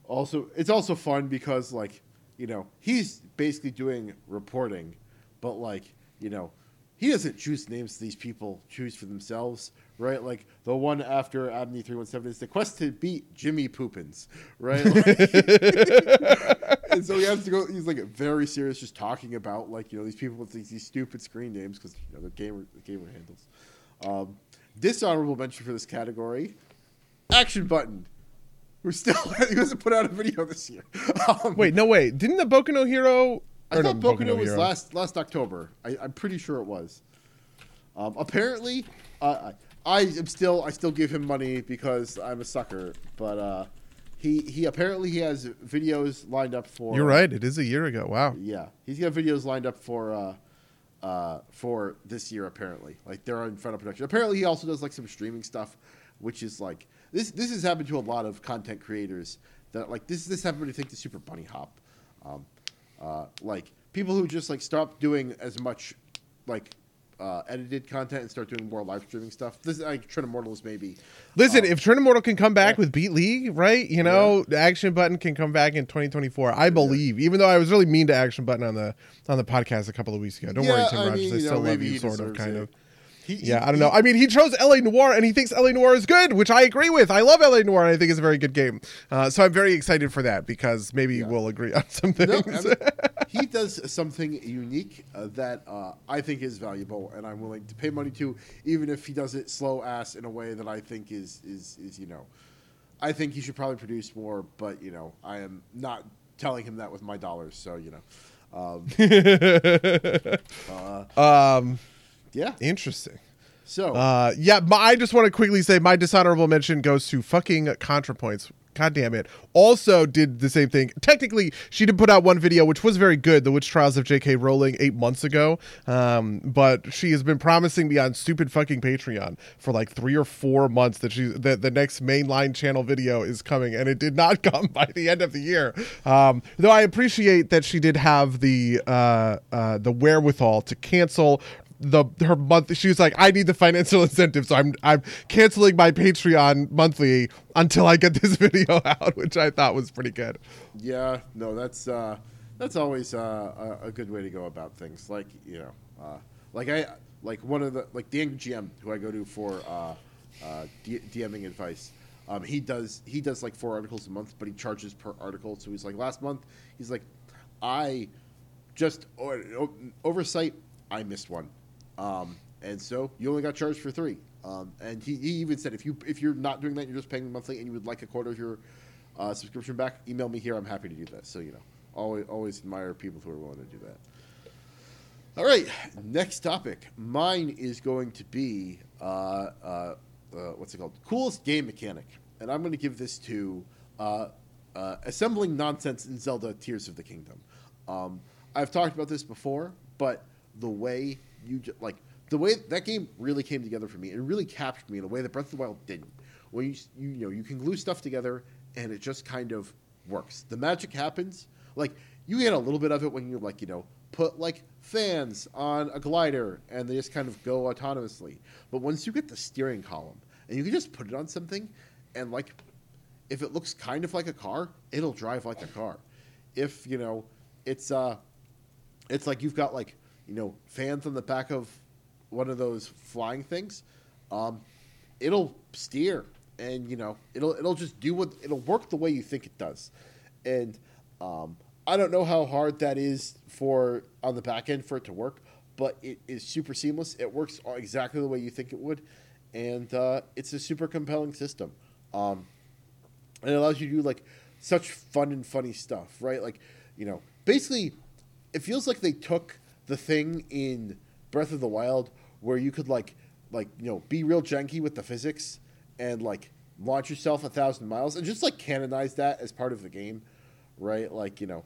also, it's also fun because, like, you know, he's basically doing reporting, but, like, you know, he doesn't choose names these people choose for themselves, right? Like the one after Abney three one seven is the quest to beat Jimmy Poopins, right? Like, and so he has to go. He's like very serious, just talking about like you know these people with these, these stupid screen names because you know the gamer the gamer handles. Um, dishonorable mention for this category. Action button. We're still he hasn't put out a video this year. Um, wait no way. Didn't the boku no hero i thought no, boku no was last last october. I, am pretty sure it was. Um, apparently uh, I, I am still i still give him money because i'm a sucker but uh, he he apparently he has videos lined up for you're right it is a year ago wow yeah he's got videos lined up for uh, uh, for this year apparently. Like they're in front of production. Apparently, he also does like some streaming stuff, which is like this. This has happened to a lot of content creators that like this. This happened to think the Super Bunnyhop, um, uh, like people who just like stop doing as much like uh, edited content and start doing more live streaming stuff. This is like Trent Immortals maybe. Listen, um, if Trent Immortal can come back yeah. with Beat League, right? You know, yeah. the Action Button can come back in 2024. I believe, yeah. even though I was really mean to Action Button on the on the podcast a couple of weeks ago. Don't worry, Tim I Rogers. Mean, I still know, love you, sort of, kind it. of. He, yeah, I don't know. I mean, he chose LA Noire, and he thinks LA Noire is good, which I agree with. I love LA Noire, and I think it's a very good game. Uh, so I'm very excited for that because maybe yeah. we'll agree on some things. No, I mean, he does something unique uh, that uh, I think is valuable, and I'm willing to pay money to, even if he does it slow ass in a way that I think is is is you know, I think he should probably produce more, but you know, I am not telling him that with my dollars. So you know. Um, uh, um, yeah. Interesting. So, uh, yeah, my, I just want to quickly say my dishonorable mention goes to fucking ContraPoints. God damn it. Also did the same thing. Technically, she did put out one video, which was very good, The Witch Trials of J.K. Rowling, eight months ago. Um, but she has been promising me on stupid fucking Patreon for like three or four months that she that the next mainline channel video is coming, and it did not come by the end of the year. Um, though I appreciate that she did have the uh, uh, the wherewithal to cancel the her month she was like i need the financial incentive so i'm i'm canceling my patreon monthly until i get this video out which i thought was pretty good. Yeah no that's uh that's always uh, a, good way to go about things. Like you know uh, like i like one of the like the gm who i go to for uh, uh, dming advice um, he does he does like four articles a month but he charges per article. So he's like last month he's like i just oversight i missed one um, and so you only got charged for three. Um, and he, he even said if you if you're not doing that, you're just paying monthly, and you would like a quarter of your uh, subscription back, email me here. I'm happy to do that. So you know, always always admire people who are willing to do that. All right, next topic. Mine is going to be uh, uh, uh, what's it called? Coolest game mechanic, and I'm going to give this to uh, uh, assembling nonsense in Zelda: Tears of the Kingdom. Um, I've talked about this before, but the way you ju- like the way that game really came together for me, it really captured me in a way that Breath of the Wild didn't. When you you, you know you can glue stuff together and it just kind of works. The magic happens. Like you get a little bit of it when you like you know put like fans on a glider and they just kind of go autonomously. But once you get the steering column and you can just put it on something and like if it looks kind of like a car, it'll drive like a car. If you know, it's uh, it's like you've got like you know fans on the back of one of those flying things, um, it'll steer and you know it'll it'll just do what it'll work the way you think it does, and um, I don't know how hard that is for on the back end for it to work, but it is super seamless. It works exactly the way you think it would, and uh, it's a super compelling system. Um, and it allows you to do like such fun and funny stuff, right? Like, you know, basically, it feels like they took the thing in Breath of the Wild where you could like, like you know, be real janky with the physics and like launch yourself a thousand miles and just like canonize that as part of the game, right? Like, you know,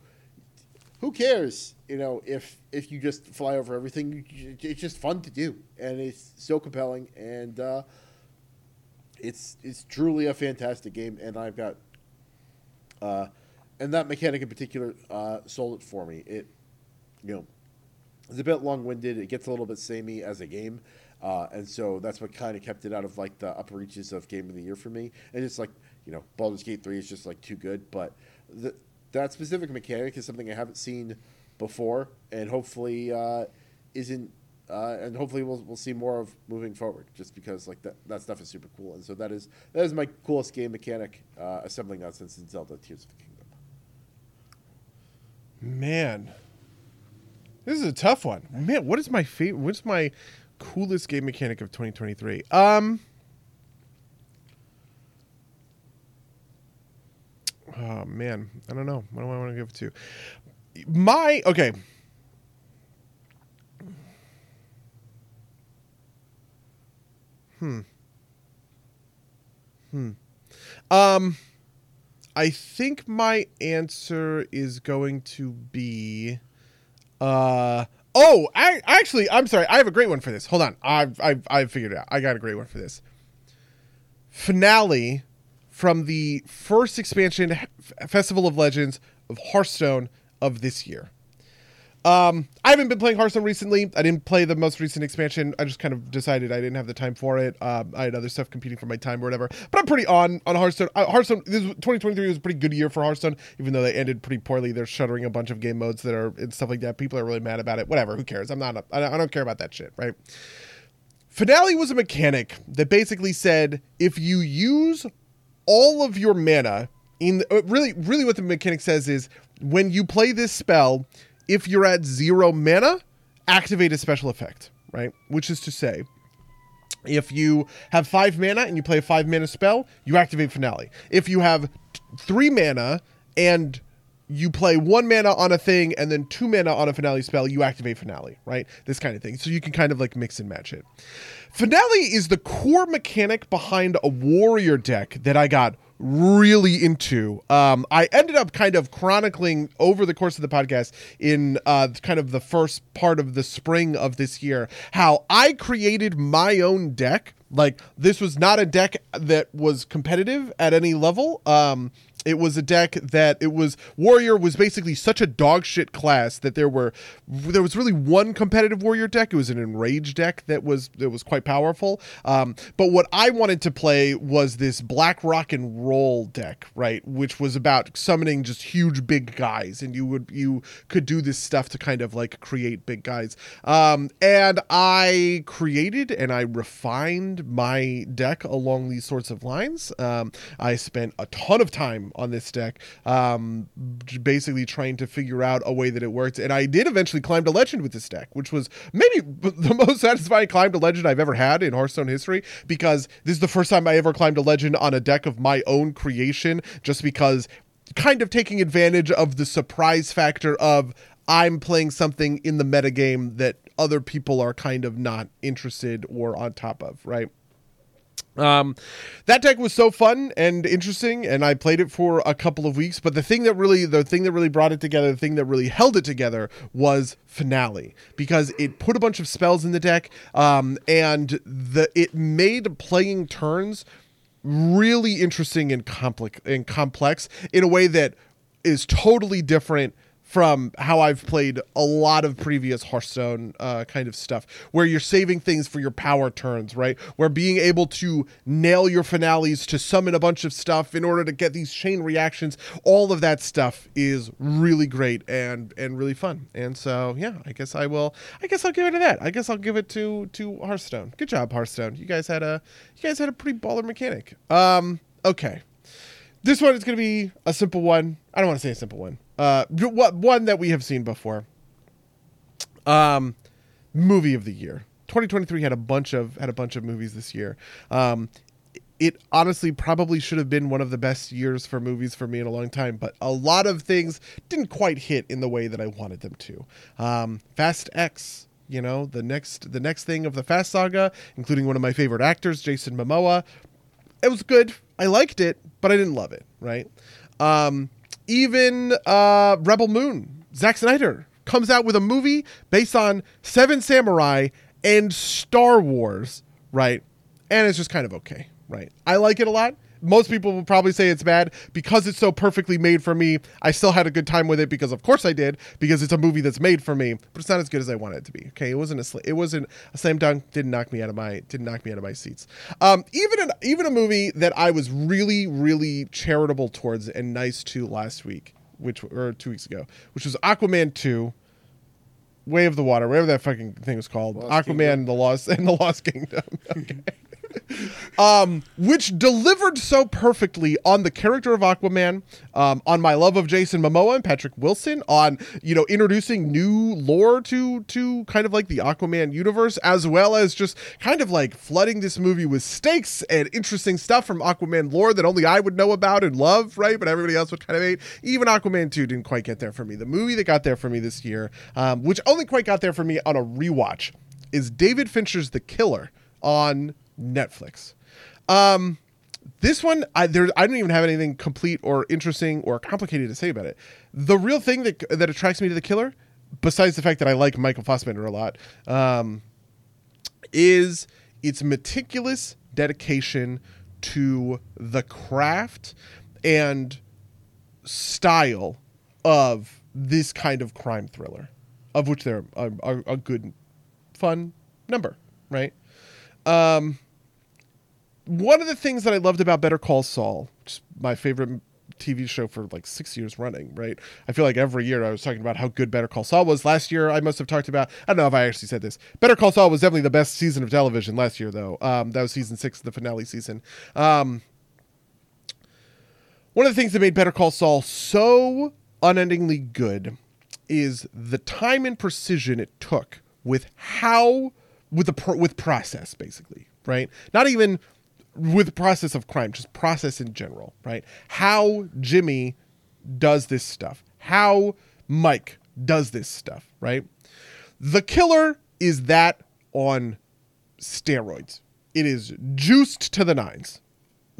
who cares, you know, if if you just fly over everything? You- It's just fun to do, and it's so compelling and. uh it's it's truly a fantastic game, and I've got, uh, and that mechanic in particular uh, sold it for me. It, you know, it's a bit long winded. It gets a little bit samey as a game, uh, and so that's what kind of kept it out of like the upper reaches of game of the year for me. And it's like you know, Baldur's Gate three is just like too good, but the, that specific mechanic is something I haven't seen before, and hopefully uh, isn't. Uh, and hopefully we'll, we'll see more of moving forward, just because like that, that stuff is super cool, and so that is that is my coolest game mechanic, uh, assembling nonsense in Zelda: Tears of the Kingdom. Man, this is a tough one. Man, what is my favorite? What's my coolest game mechanic of 2023? Um. Oh man, I don't know. What do I want to give it to? My okay. Hmm. Hmm. Um. I think my answer is going to be uh oh, I actually I'm sorry. I have a great one for this. Hold on. I've I've I've figured it out. I got a great one for this. Finale from the first expansion Festival of Legends of Hearthstone of this year. Um, I haven't been playing Hearthstone recently. I didn't play the most recent expansion. I just kind of decided I didn't have the time for it. Um, I had other stuff competing for my time or whatever. But I'm pretty on on Hearthstone. Uh, Hearthstone. This was, 2023 was a pretty good year for Hearthstone, even though they ended pretty poorly. They're shuttering a bunch of game modes that are and stuff like that. People are really mad about it. Whatever. Who cares? I'm not. A, I don't- I don't care about that shit. Right. Finale was a mechanic that basically said if you use all of your mana in the, uh, really really what the mechanic says is when you play this spell if you're at zero mana activate a special effect right which is to say if you have five mana and you play a five mana spell you activate finale if you have t- three mana and you play one mana on a thing and then two mana on a finale spell, you activate finale, right? This kind of thing. So you can kind of like mix and match it. Finale is the core mechanic behind a warrior deck that I got really into. Um, I ended up kind of chronicling over the course of the podcast in uh, kind of the first part of the spring of this year how I created my own deck. Like this was not a deck that was competitive at any level. Um, it was a deck that it was warrior was basically such a dog shit class that there were there was really one competitive warrior deck. It was an enraged deck that was that was quite powerful. Um, but what i wanted to play was this black rock and roll deck right which was about summoning just huge big guys and you would you could do this stuff to kind of like create big guys. Um, and i created and i refined my deck along these sorts of lines. Um, i spent a ton of time on this deck, um, basically trying to figure out a way that it works. And I did eventually climb to legend with this deck, which was maybe the most satisfying climb to legend I've ever had in Hearthstone history because this is the first time I ever climbed a legend on a deck of my own creation, just because kind of taking advantage of the surprise factor of I'm playing something in the metagame that other people are kind of not interested or on top of, right? Um, that deck was so fun and interesting, and I played it for a couple of weeks. But the thing that really, the thing that really brought it together, the thing that really held it together was finale because it put a bunch of spells in the deck, um, and the it made playing turns really interesting and complex and complex in a way that is totally different from how I've played a lot of previous Hearthstone uh, kind of stuff, where you're saving things for your power turns, right? Where being able to nail your finales to summon a bunch of stuff in order to get these chain reactions, all of that stuff is really great and and really fun. And so, yeah, I guess I will. I guess I'll give it to that. I guess I'll give it to to Hearthstone. Good job, Hearthstone. You guys had a you guys had a pretty baller mechanic. Um, okay. This one is going to be a simple one. I don't want to say a simple one. Uh, one that we have seen before. Um, movie of the year. 2023 had a bunch of had a bunch of movies this year. Um, it honestly probably should have been one of the best years for movies for me in a long time, but a lot of things didn't quite hit in the way that I wanted them to. Um, Fast X, you know, the next the next thing of the Fast saga, including one of my favorite actors, Jason Momoa. It was good. I liked it, but I didn't love it, right? Um, even uh, Rebel Moon, Zack Snyder comes out with a movie based on Seven Samurai and Star Wars, right? And it's just kind of okay, right? I like it a lot. Most people will probably say it's bad because it's so perfectly made for me. I still had a good time with it because, of course, I did because it's a movie that's made for me. But it's not as good as I wanted it to be. Okay, it wasn't a sl- it wasn't a slam dunk. Didn't knock me out of my didn't knock me out of my seats. Um, even an, even a movie that I was really really charitable towards and nice to last week, which or two weeks ago, which was Aquaman two. Way of the Water, whatever that fucking thing was called, Lost Aquaman, Kingdom. the Lost and the Lost Kingdom. Okay um, which delivered so perfectly on the character of Aquaman, um, on my love of Jason Momoa and Patrick Wilson, on you know introducing new lore to to kind of like the Aquaman universe, as well as just kind of like flooding this movie with stakes and interesting stuff from Aquaman lore that only I would know about and love, right? But everybody else would kind of hate. Even Aquaman two didn't quite get there for me. The movie that got there for me this year, um, which only quite got there for me on a rewatch, is David Fincher's The Killer on Netflix. Um, this one, I there, I don't even have anything complete or interesting or complicated to say about it. The real thing that that attracts me to the killer, besides the fact that I like Michael Fassbender a lot, um, is its meticulous dedication to the craft and style of this kind of crime thriller, of which there are a, a good, fun number, right? Um, one of the things that I loved about Better Call Saul, which is my favorite TV show for like six years running, right? I feel like every year I was talking about how good Better Call Saul was. Last year I must have talked about, I don't know if I actually said this. Better Call Saul was definitely the best season of television last year, though. Um, that was season six, the finale season. Um, one of the things that made Better Call Saul so unendingly good is the time and precision it took with how with the pro- with process basically, right? Not even with process of crime, just process in general, right? How Jimmy does this stuff, how Mike does this stuff, right? The killer is that on steroids. It is juiced to the nines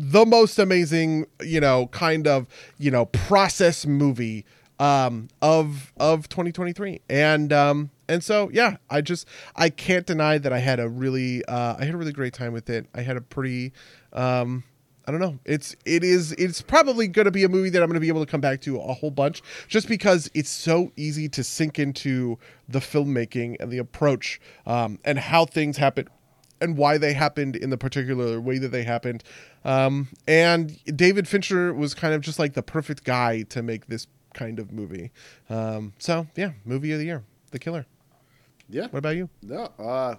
the most amazing, you know, kind of, you know, process movie um of of 2023. And um and so yeah, I just I can't deny that I had a really uh I had a really great time with it. I had a pretty um I don't know. It's it is it's probably going to be a movie that I'm going to be able to come back to a whole bunch just because it's so easy to sink into the filmmaking and the approach um and how things happen and why they happened in the particular way that they happened. Um, and David Fincher was kind of just like the perfect guy to make this kind of movie. Um, so yeah, movie of the year, The Killer. Yeah. What about you? No. Uh,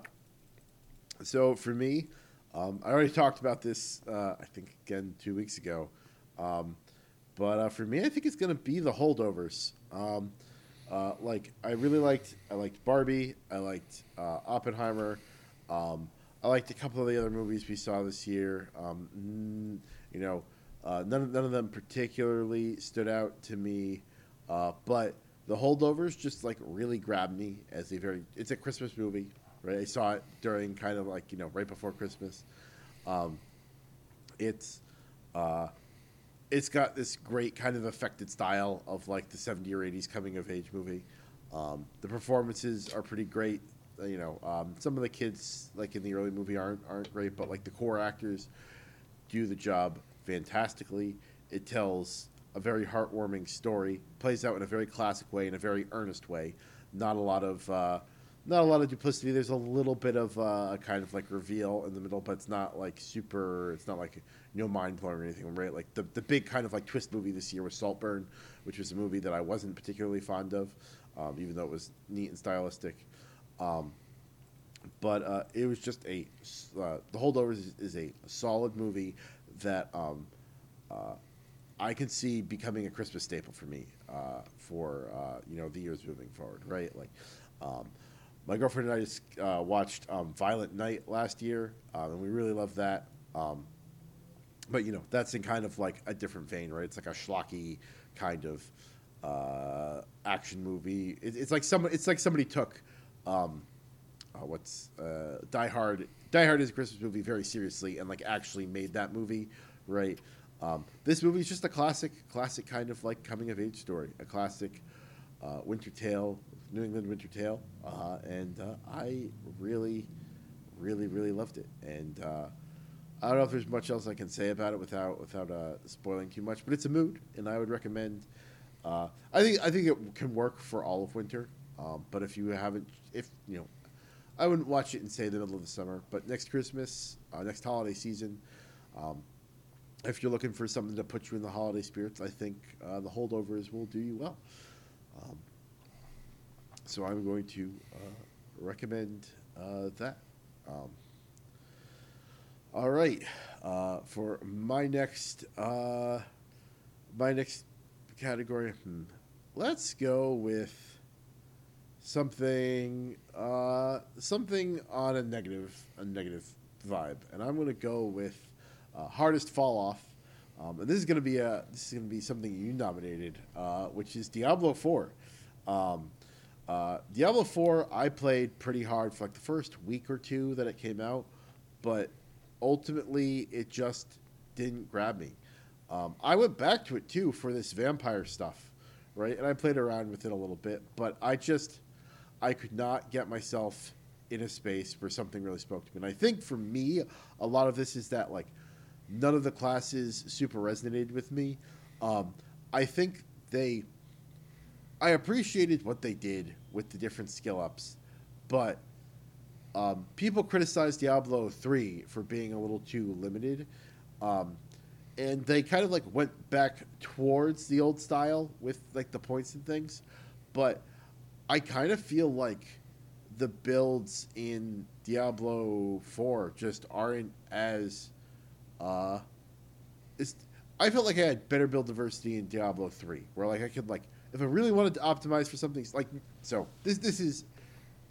so for me, um, I already talked about this. Uh, I think again two weeks ago, um, but uh, for me, I think it's gonna be the holdovers. Um, uh, like I really liked I liked Barbie. I liked uh, Oppenheimer. Um, I liked a couple of the other movies we saw this year. Um, you know, uh, none of, none of them particularly stood out to me, uh, but the holdovers just like really grabbed me as a very. It's a Christmas movie, right? I saw it during kind of like you know right before Christmas. Um, it's uh, it's got this great kind of affected style of like the 70s or 80s coming of age movie. Um, the performances are pretty great. Uh, You know, um, some of the kids like in the early movie aren't aren't great, but like the core actors do the job fantastically. It tells a very heartwarming story, plays out in a very classic way, in a very earnest way. Not a lot of uh, not a lot of duplicity. There's a little bit of uh, a kind of like reveal in the middle, but it's not like super. It's not like you know mind blowing or anything, right? Like the the big kind of like twist movie this year was Saltburn, which was a movie that I wasn't particularly fond of, um, even though it was neat and stylistic. Um, but uh, it was just a uh, the holdovers is, is a solid movie that um, uh, I can see becoming a Christmas staple for me uh, for uh, you know the years moving forward, right? Like um, my girlfriend and I just uh, watched um, Violent Night last year, um, and we really loved that. Um, but you know that's in kind of like a different vein, right? It's like a schlocky kind of uh, action movie. It, it's like some it's like somebody took. Um, uh, what's uh, Die Hard? Die Hard is a Christmas movie very seriously, and like actually made that movie, right? Um, this movie is just a classic, classic kind of like coming of age story, a classic uh, winter tale, New England winter tale, uh, and uh, I really, really, really loved it. And uh, I don't know if there's much else I can say about it without without uh, spoiling too much, but it's a mood, and I would recommend. Uh, I think I think it can work for all of winter, um, but if you haven't, if you know, I wouldn't watch it in say the middle of the summer. But next Christmas, next holiday season, um, if you're looking for something to put you in the holiday spirits, I think uh, the holdovers will do you well. Um, so I'm going to uh, recommend uh, that. Um, all right, uh, for my next uh, my next category, hmm, let's go with something uh, something on a negative a negative vibe, and I'm going to go with uh, hardest fall off. Um, and this is going to be a this is to be something you nominated, uh, which is Diablo Four. Um, uh, Diablo Four, I played pretty hard for like the first week or two that it came out, but ultimately it just didn't grab me. Um, I went back to it too for this vampire stuff, right? And I played around with it a little bit, but I just I could not get myself in a space where something really spoke to me. And I think for me, a lot of this is that like none of the classes super resonated with me. Um, I think they, I appreciated what they did with the different skill ups, but um, people criticized Diablo three for being a little too limited. Um, and they kind of like went back towards the old style with like the points and things, but I kind of feel like the builds in Diablo 4 just aren't as uh I felt like I had better build diversity in Diablo 3 where like I could like if I really wanted to optimize for something like so this this is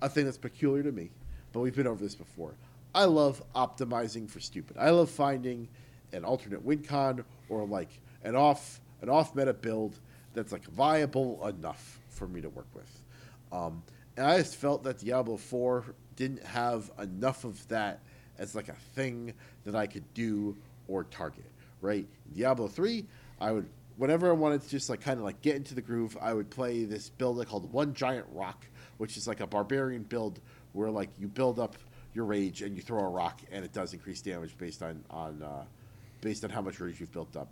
a thing that's peculiar to me, but we've been over this before. I love optimizing for stupid. I love finding an alternate win con or like an off an off meta build that's like viable enough for me to work with. Um, and I just felt that Diablo 4 didn't have enough of that as like a thing that I could do or target, right? Diablo 3, I would whenever I wanted to just like kind of like get into the groove, I would play this build called One Giant Rock, which is like a barbarian build where like you build up your rage and you throw a rock and it does increase damage based on on uh, based on how much rage you've built up.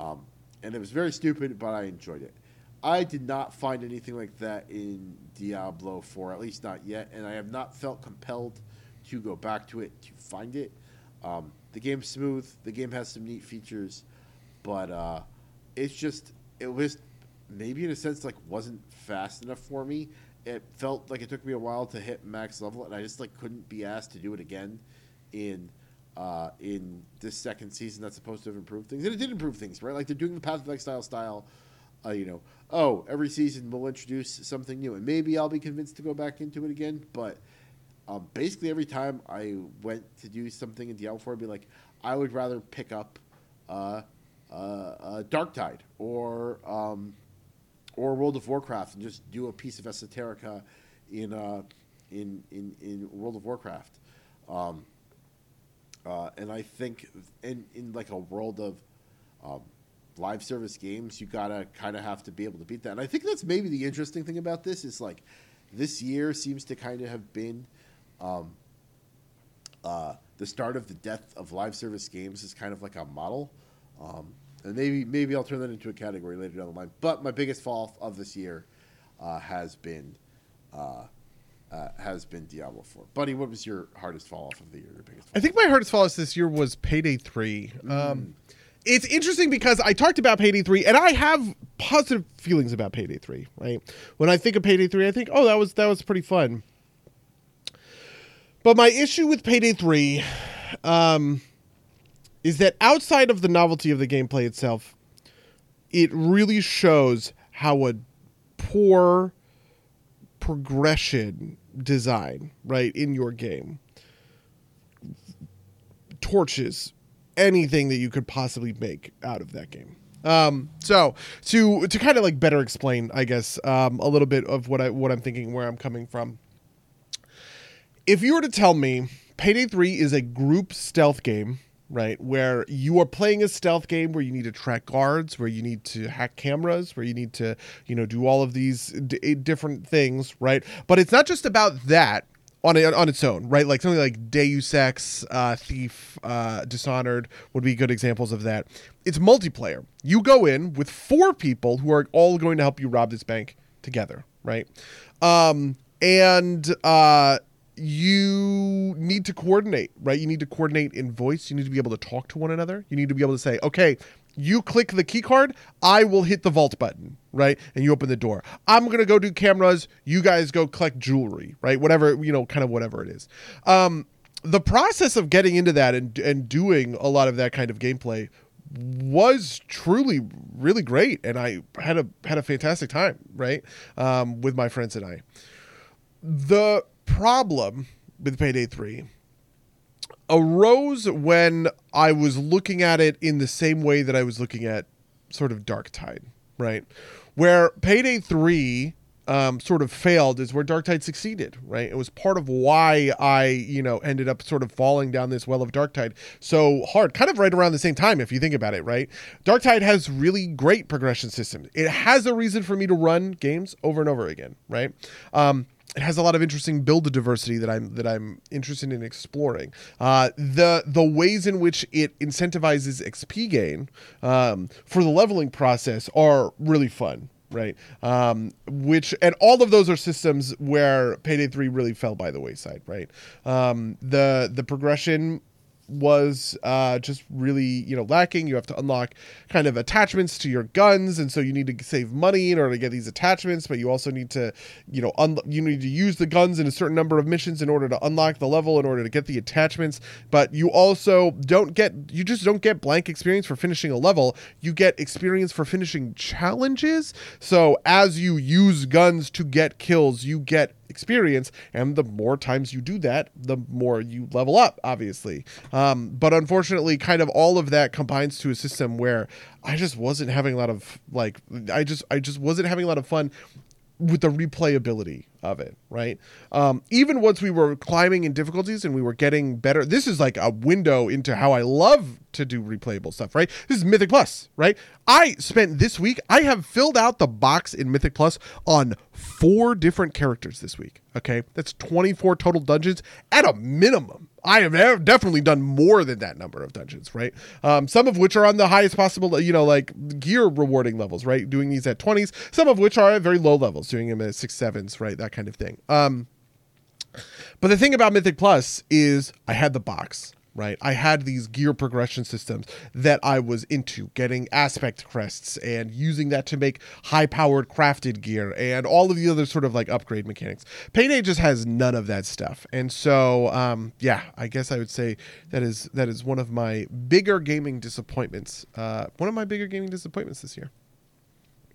Um, and it was very stupid, but I enjoyed it. I did not find anything like that in Diablo 4, at least not yet, and I have not felt compelled to go back to it to find it. Um, the game's smooth, the game has some neat features, but uh, it's just it was maybe in a sense like wasn't fast enough for me. It felt like it took me a while to hit max level, and I just like couldn't be asked to do it again in uh, in this second season that's supposed to have improved things, and it did improve things, right? Like they're doing the Path of Exile style. Style, uh, you know, oh, every season we'll introduce something new, and maybe I'll be convinced to go back into it again. But um, basically, every time I went to do something in Diablo 4, I'd be like, I would rather pick up uh, uh, uh, Darktide or um, or World of Warcraft and just do a piece of esoterica in uh, in, in in World of Warcraft. Um, uh, and I think in in like a world of um, live service games, you gotta kind of have to be able to beat that. And I think that's maybe the interesting thing about this is like this year seems to kind of have been um, uh, the start of the death of live service games is kind of like a model. Um, and maybe maybe I'll turn that into a category later down the line. But my biggest fall of this year uh, has been uh, uh, has been Diablo Four. Buddy, what was your hardest fall off of the year? Your biggest? Fall? I think my hardest fall off this year was Payday Three. Um, it's interesting because I talked about Payday 3 and I have positive feelings about Payday 3, right? When I think of Payday 3, I think, "Oh, that was that was pretty fun." But my issue with Payday 3 um, is that outside of the novelty of the gameplay itself, it really shows how a poor progression design, right, in your game torches anything that you could possibly make out of that game. Um, so to to kind of like better explain, I guess, um, a little bit of what I what I'm thinking, where I'm coming from. If you were to tell me Payday 3 is a group stealth game, right, where you are playing a stealth game where you need to track guards, where you need to hack cameras, where you need to, you know, do all of these d- different things, right? But it's not just about that on on its own, right? Like something like Deus Ex, uh, Thief, uh, Dishonored would be good examples of that. It's multiplayer. You go in with four people who are all going to help you rob this bank together, right? Um, and uh, you need to coordinate, right? You need to coordinate in voice. You need to be able to talk to one another. You need to be able to say, okay, you click the key card, I will hit the vault button, right? And you open the door. I'm gonna go do cameras. You guys go collect jewelry, right? Whatever you know, kind of whatever it is. Um, the process of getting into that and and doing a lot of that kind of gameplay was truly really great, and I had a had a fantastic time, right, um, with my friends and I. The problem with Payday Three arose when I was looking at it in the same way that I was looking at sort of Darktide, right? Where Payday 3 um, sort of failed is where Darktide succeeded, right? It was part of why I, you know, ended up sort of falling down this well of Darktide so hard, kind of right around the same time, if you think about it, right? Darktide has really great progression systems. It has a reason for me to run games over and over again, right? Um, it has a lot of interesting build diversity that I'm that I'm interested in exploring. Uh, the the ways in which it incentivizes XP gain um, for the leveling process are really fun, right? Um, which and all of those are systems where Payday Three really fell by the wayside, right? Um, the the progression was uh, just really you know lacking. You have to unlock kind of attachments to your guns, and so you need to save money in order to get these attachments. But you also need to you know un- you need to use the guns in a certain number of missions in order to unlock the level in order to get the attachments. But you also don't get you just don't get blank experience for finishing a level. You get experience for finishing challenges. So as you use guns to get kills, you get experience and the more times you do that the more you level up obviously. Um, but unfortunately kind of all of that combines to a system where i just wasn't having a lot of like i just i just wasn't having a lot of fun with the replayability of it, right? Um, even once we were climbing in difficulties and we were getting better, this is like a window into how I love to do replayable stuff, right? This is Mythic Plus, right? I spent this week, I have filled out the box in Mythic Plus on four different characters this week, okay? That's 24 total dungeons at a minimum. I have definitely done more than that number of dungeons, right? Um, some of which are on the highest possible, you know, like gear rewarding levels, right? Doing these at 20s, some of which are at very low levels, doing them at six, sevens, right? That kind of thing. Um, but the thing about Mythic Plus is I had the box. Right? I had these gear progression systems that I was into, getting aspect crests and using that to make high powered crafted gear and all of the other sort of like upgrade mechanics. Payday just has none of that stuff. And so, um, yeah, I guess I would say that is that is one of my bigger gaming disappointments. Uh, one of my bigger gaming disappointments this year.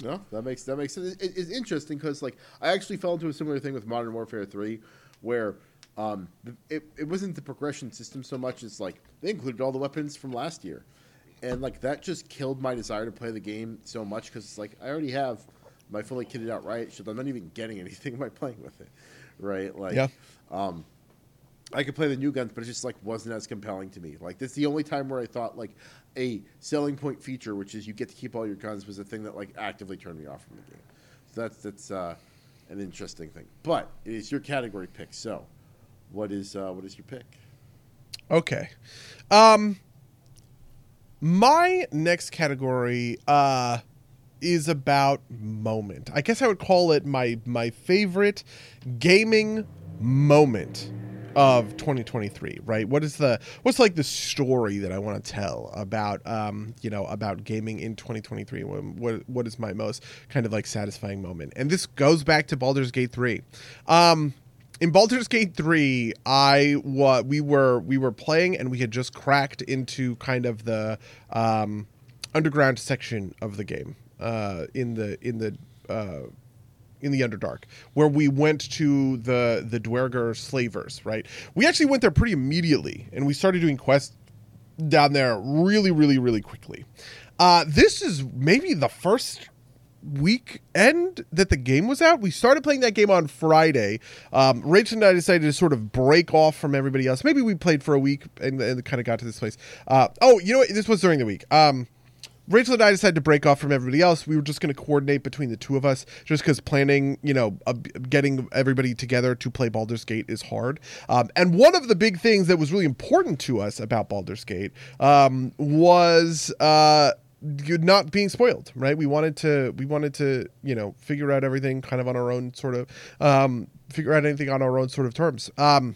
No, that makes that makes sense. It, it's interesting because like I actually fell into a similar thing with Modern Warfare Three, where um, it, it wasn't the progression system so much as like they included all the weapons from last year, and like that just killed my desire to play the game so much because it's like I already have my fully kitted out riot shield. I'm not even getting anything by playing with it, right? Like, Yeah. um, I could play the new guns, but it just like wasn't as compelling to me. Like this, the only time where I thought like a selling point feature, which is you get to keep all your guns, was the thing that like actively turned me off from the game. So that's that's uh, an interesting thing. But it is your category pick. So, what is uh, what is your pick? Okay. Um my next category uh is about moment. I guess I would call it my my favorite gaming moment of 2023, right? What is the what's like the story that I want to tell about um, you know, about gaming in 2023? What, what is my most kind of like satisfying moment? And this goes back to Baldur's Gate 3. Um in Baldur's Gate 3, I what we were we were playing and we had just cracked into kind of the um, underground section of the game uh, in the in the uh, in the Underdark, where we went to the the Duergar slavers. Right, we actually went there pretty immediately, and we started doing quests down there really, really, really quickly. Uh, this is maybe the first weekend that the game was out. We started playing that game on Friday. Um, Rachel and I decided to sort of break off from everybody else. Maybe we played for a week and, and kind of got to this place. Uh, oh, you know what? This was during the week. Um, Rachel and I decided to break off from everybody else. We were just going to coordinate between the two of us, just because planning, you know, uh, getting everybody together to play Baldur's Gate is hard. Um, and one of the big things that was really important to us about Baldur's Gate um, was. Uh, not being spoiled right we wanted to we wanted to you know figure out everything kind of on our own sort of um figure out anything on our own sort of terms um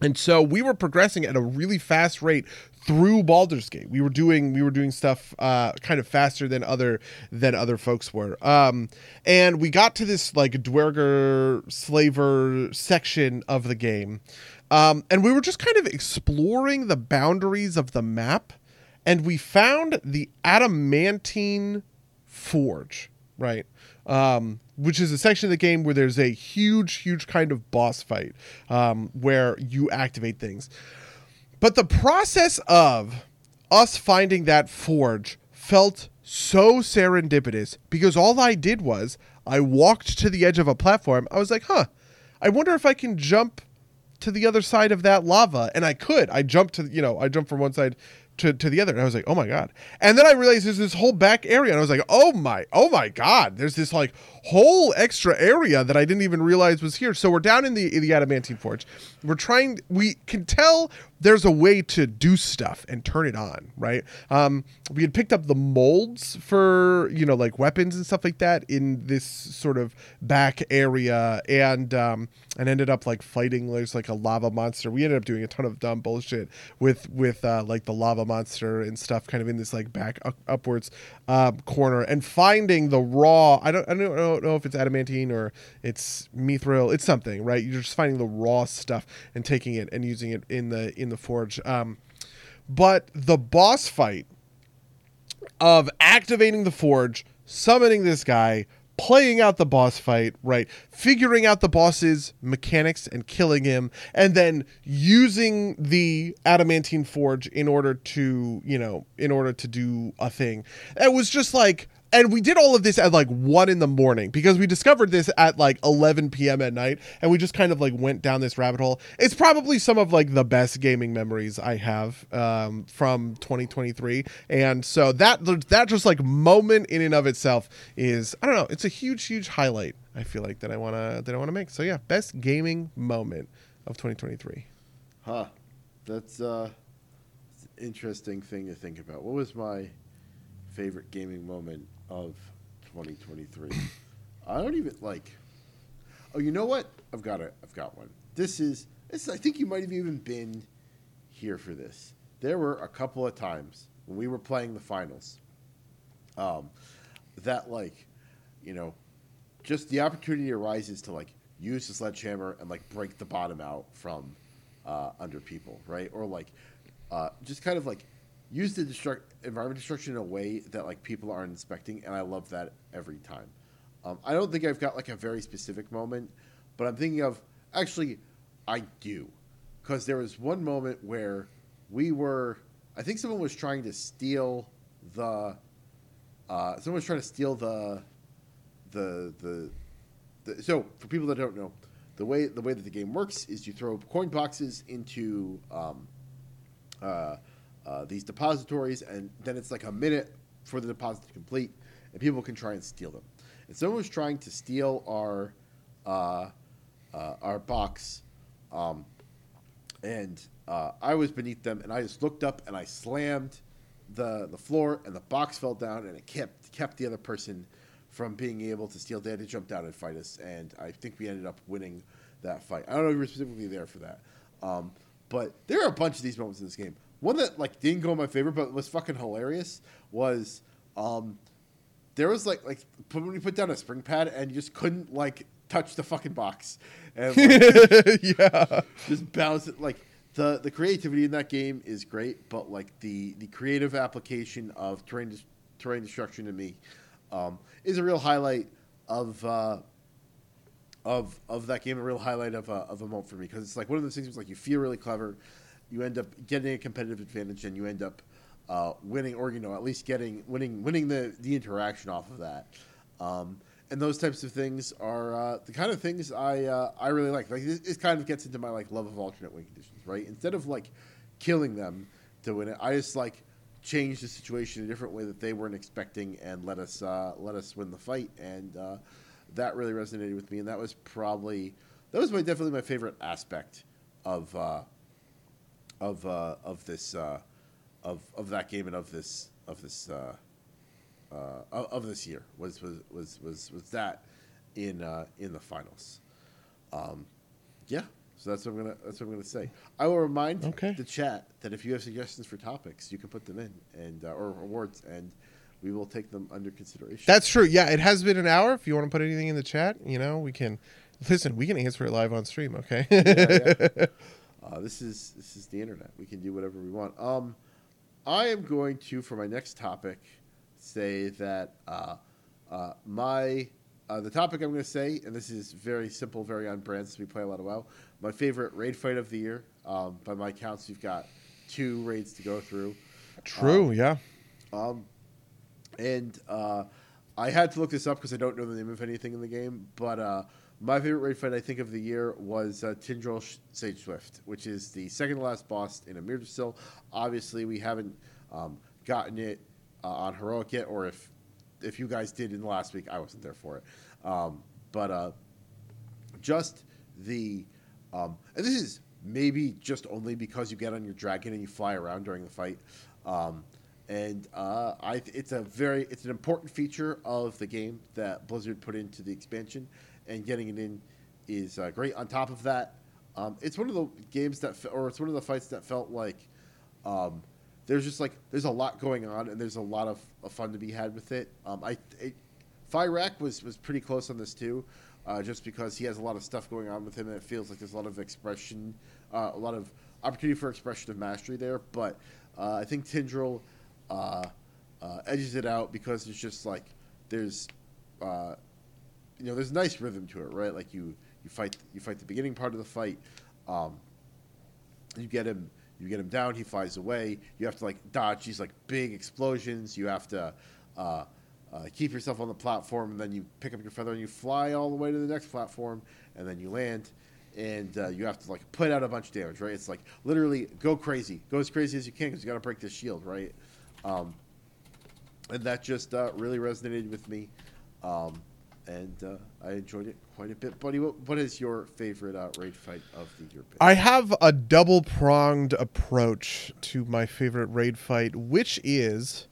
and so we were progressing at a really fast rate through Baldur's Gate. We were doing we were doing stuff uh, kind of faster than other than other folks were. Um, and we got to this like Duergar slaver section of the game, um, and we were just kind of exploring the boundaries of the map, and we found the adamantine forge. Right. Um, which is a section of the game where there's a huge, huge kind of boss fight um, where you activate things. But the process of us finding that forge felt so serendipitous because all I did was I walked to the edge of a platform. I was like, huh, I wonder if I can jump to the other side of that lava. And I could. I jumped to, you know, I jumped from one side to, to the other and I was like, oh my God. And then I realized there's this whole back area and I was like, oh my, oh my God. There's this like whole extra area that I didn't even realize was here. So we're down in the in the adamantine forge. We're trying we can tell there's a way to do stuff and turn it on, right? Um, we had picked up the molds for you know like weapons and stuff like that in this sort of back area, and um, and ended up like fighting there's like a lava monster. We ended up doing a ton of dumb bullshit with with uh, like the lava monster and stuff, kind of in this like back up, upwards um, corner, and finding the raw. I don't I don't know, know if it's adamantine or it's mithril. It's something, right? You're just finding the raw stuff and taking it and using it in the in the forge. Um, but the boss fight of activating the forge, summoning this guy, playing out the boss fight, right? Figuring out the boss's mechanics and killing him, and then using the adamantine forge in order to, you know, in order to do a thing. It was just like and we did all of this at like one in the morning because we discovered this at like 11 p.m. at night, and we just kind of like went down this rabbit hole. It's probably some of like the best gaming memories I have um, from 2023, and so that that just like moment in and of itself is I don't know. It's a huge, huge highlight. I feel like that I wanna that I wanna make. So yeah, best gaming moment of 2023. Huh. That's uh, it's an interesting thing to think about. What was my favorite gaming moment of 2023? I don't even like. Oh, you know what? I've got it. I've got one. This is. This. I think you might have even been here for this. There were a couple of times when we were playing the finals, um, that like, you know, just the opportunity arises to like use the sledgehammer and like break the bottom out from uh, under people, right? Or like, uh, just kind of like use the destruct environment destruction in a way that like people aren't inspecting, and I love that every time. Um, I don't think I've got like a very specific moment, but I'm thinking of actually, I do, because there was one moment where we were, I think someone was trying to steal the, uh, someone was trying to steal the, the the, so for people that don't know, the way the way that the game works is you throw coin boxes into um, uh, uh, these depositories, and then it's like a minute for the deposit to complete, and people can try and steal them. And someone was trying to steal our uh, uh, our box, um, and uh, I was beneath them, and I just looked up and I slammed the the floor, and the box fell down, and it kept kept the other person from being able to steal. They had to jump down and fight us, and I think we ended up winning that fight. I don't know if you were specifically there for that, um, but there are a bunch of these moments in this game. One that like didn't go in my favor, but was fucking hilarious was um, there was like like when you put down a spring pad and you just couldn't like touch the fucking box and like, yeah. just bounce it like the the creativity in that game is great, but like the the creative application of terrain terrain destruction to me um, is a real highlight of uh, of of that game. A real highlight of a, of a moment for me because it's like one of those things. Where, like you feel really clever, you end up getting a competitive advantage, and you end up uh, winning, or you know at least getting winning winning the the interaction off of that. Um, and those types of things are uh, the kind of things I uh, I really like. Like this, this kind of gets into my like love of alternate win conditions, right? Instead of like killing them to win it, I just like change the situation in a different way that they weren't expecting and let us uh, let us win the fight. And uh, that really resonated with me. And that was probably that was my definitely my favorite aspect of uh, of uh, of this uh, of of that game and of this of this uh, uh, of, of this year was was was was, was that in uh, in the finals. Um, yeah, so that's what I'm gonna that's what I'm gonna say. I will remind Okay. the chat that if you have suggestions for topics, you can put them in and uh, or awards, and we will take them under consideration. That's true. Yeah, it has been an hour. If you want to put anything in the chat, you know, we can listen. We can answer it live on stream. Okay. Yeah, yeah. Uh, this is this is the internet. We can do whatever we want. Um, I am going to for my next topic say that uh, uh, my uh, the topic I'm going to say, and this is very simple, very on brand since we play a lot of WoW. My favorite raid fight of the year. Um, by my counts, you've got two raids to go through. true. Yeah. Um, and uh, I had to look this up because I don't know the name of anything in the game. But uh, my favorite raid fight I think of the year was uh, Tindril Sage Swift, which is the second to last boss in Amirdrassil. Obviously, we haven't um, gotten it uh, on heroic yet, or if if you guys did in the last week, I wasn't there for it. Um, but uh, just the um, and this is maybe just only because you get on your dragon and you fly around during the fight. Um, and uh, I, it's a very it's an important feature of the game that Blizzard put into the expansion, and getting it in is uh, great. On top of that, um, it's one of the games that fe- or it's one of the fights that felt like um, there's just like there's a lot going on and there's a lot of, of fun to be had with it. Um, I it, was was pretty close on this too, uh, just because he has a lot of stuff going on with him and it feels like there's a lot of expression, uh, a lot of opportunity for expression of mastery there. But uh, I think Tindral uh, uh, edges it out because it's just like there's uh, you know there's a nice rhythm to it, right? Like you you fight you fight the beginning part of the fight. Um, you get him you get him down he flies away. You have to like dodge these like big explosions. You have to uh, uh, keep yourself on the platform and then you pick up your feather and you fly all the way to the next platform and then you land. And uh, you have to like put out a bunch of damage right? It's like literally go crazy. Go as crazy as you can because you got to break this shield right? Um, and that just uh, really resonated with me. Um, and uh, I enjoyed it quite a bit. Buddy, what, what is your favorite uh, raid fight of the year? I have a double pronged approach to my favorite raid fight, which is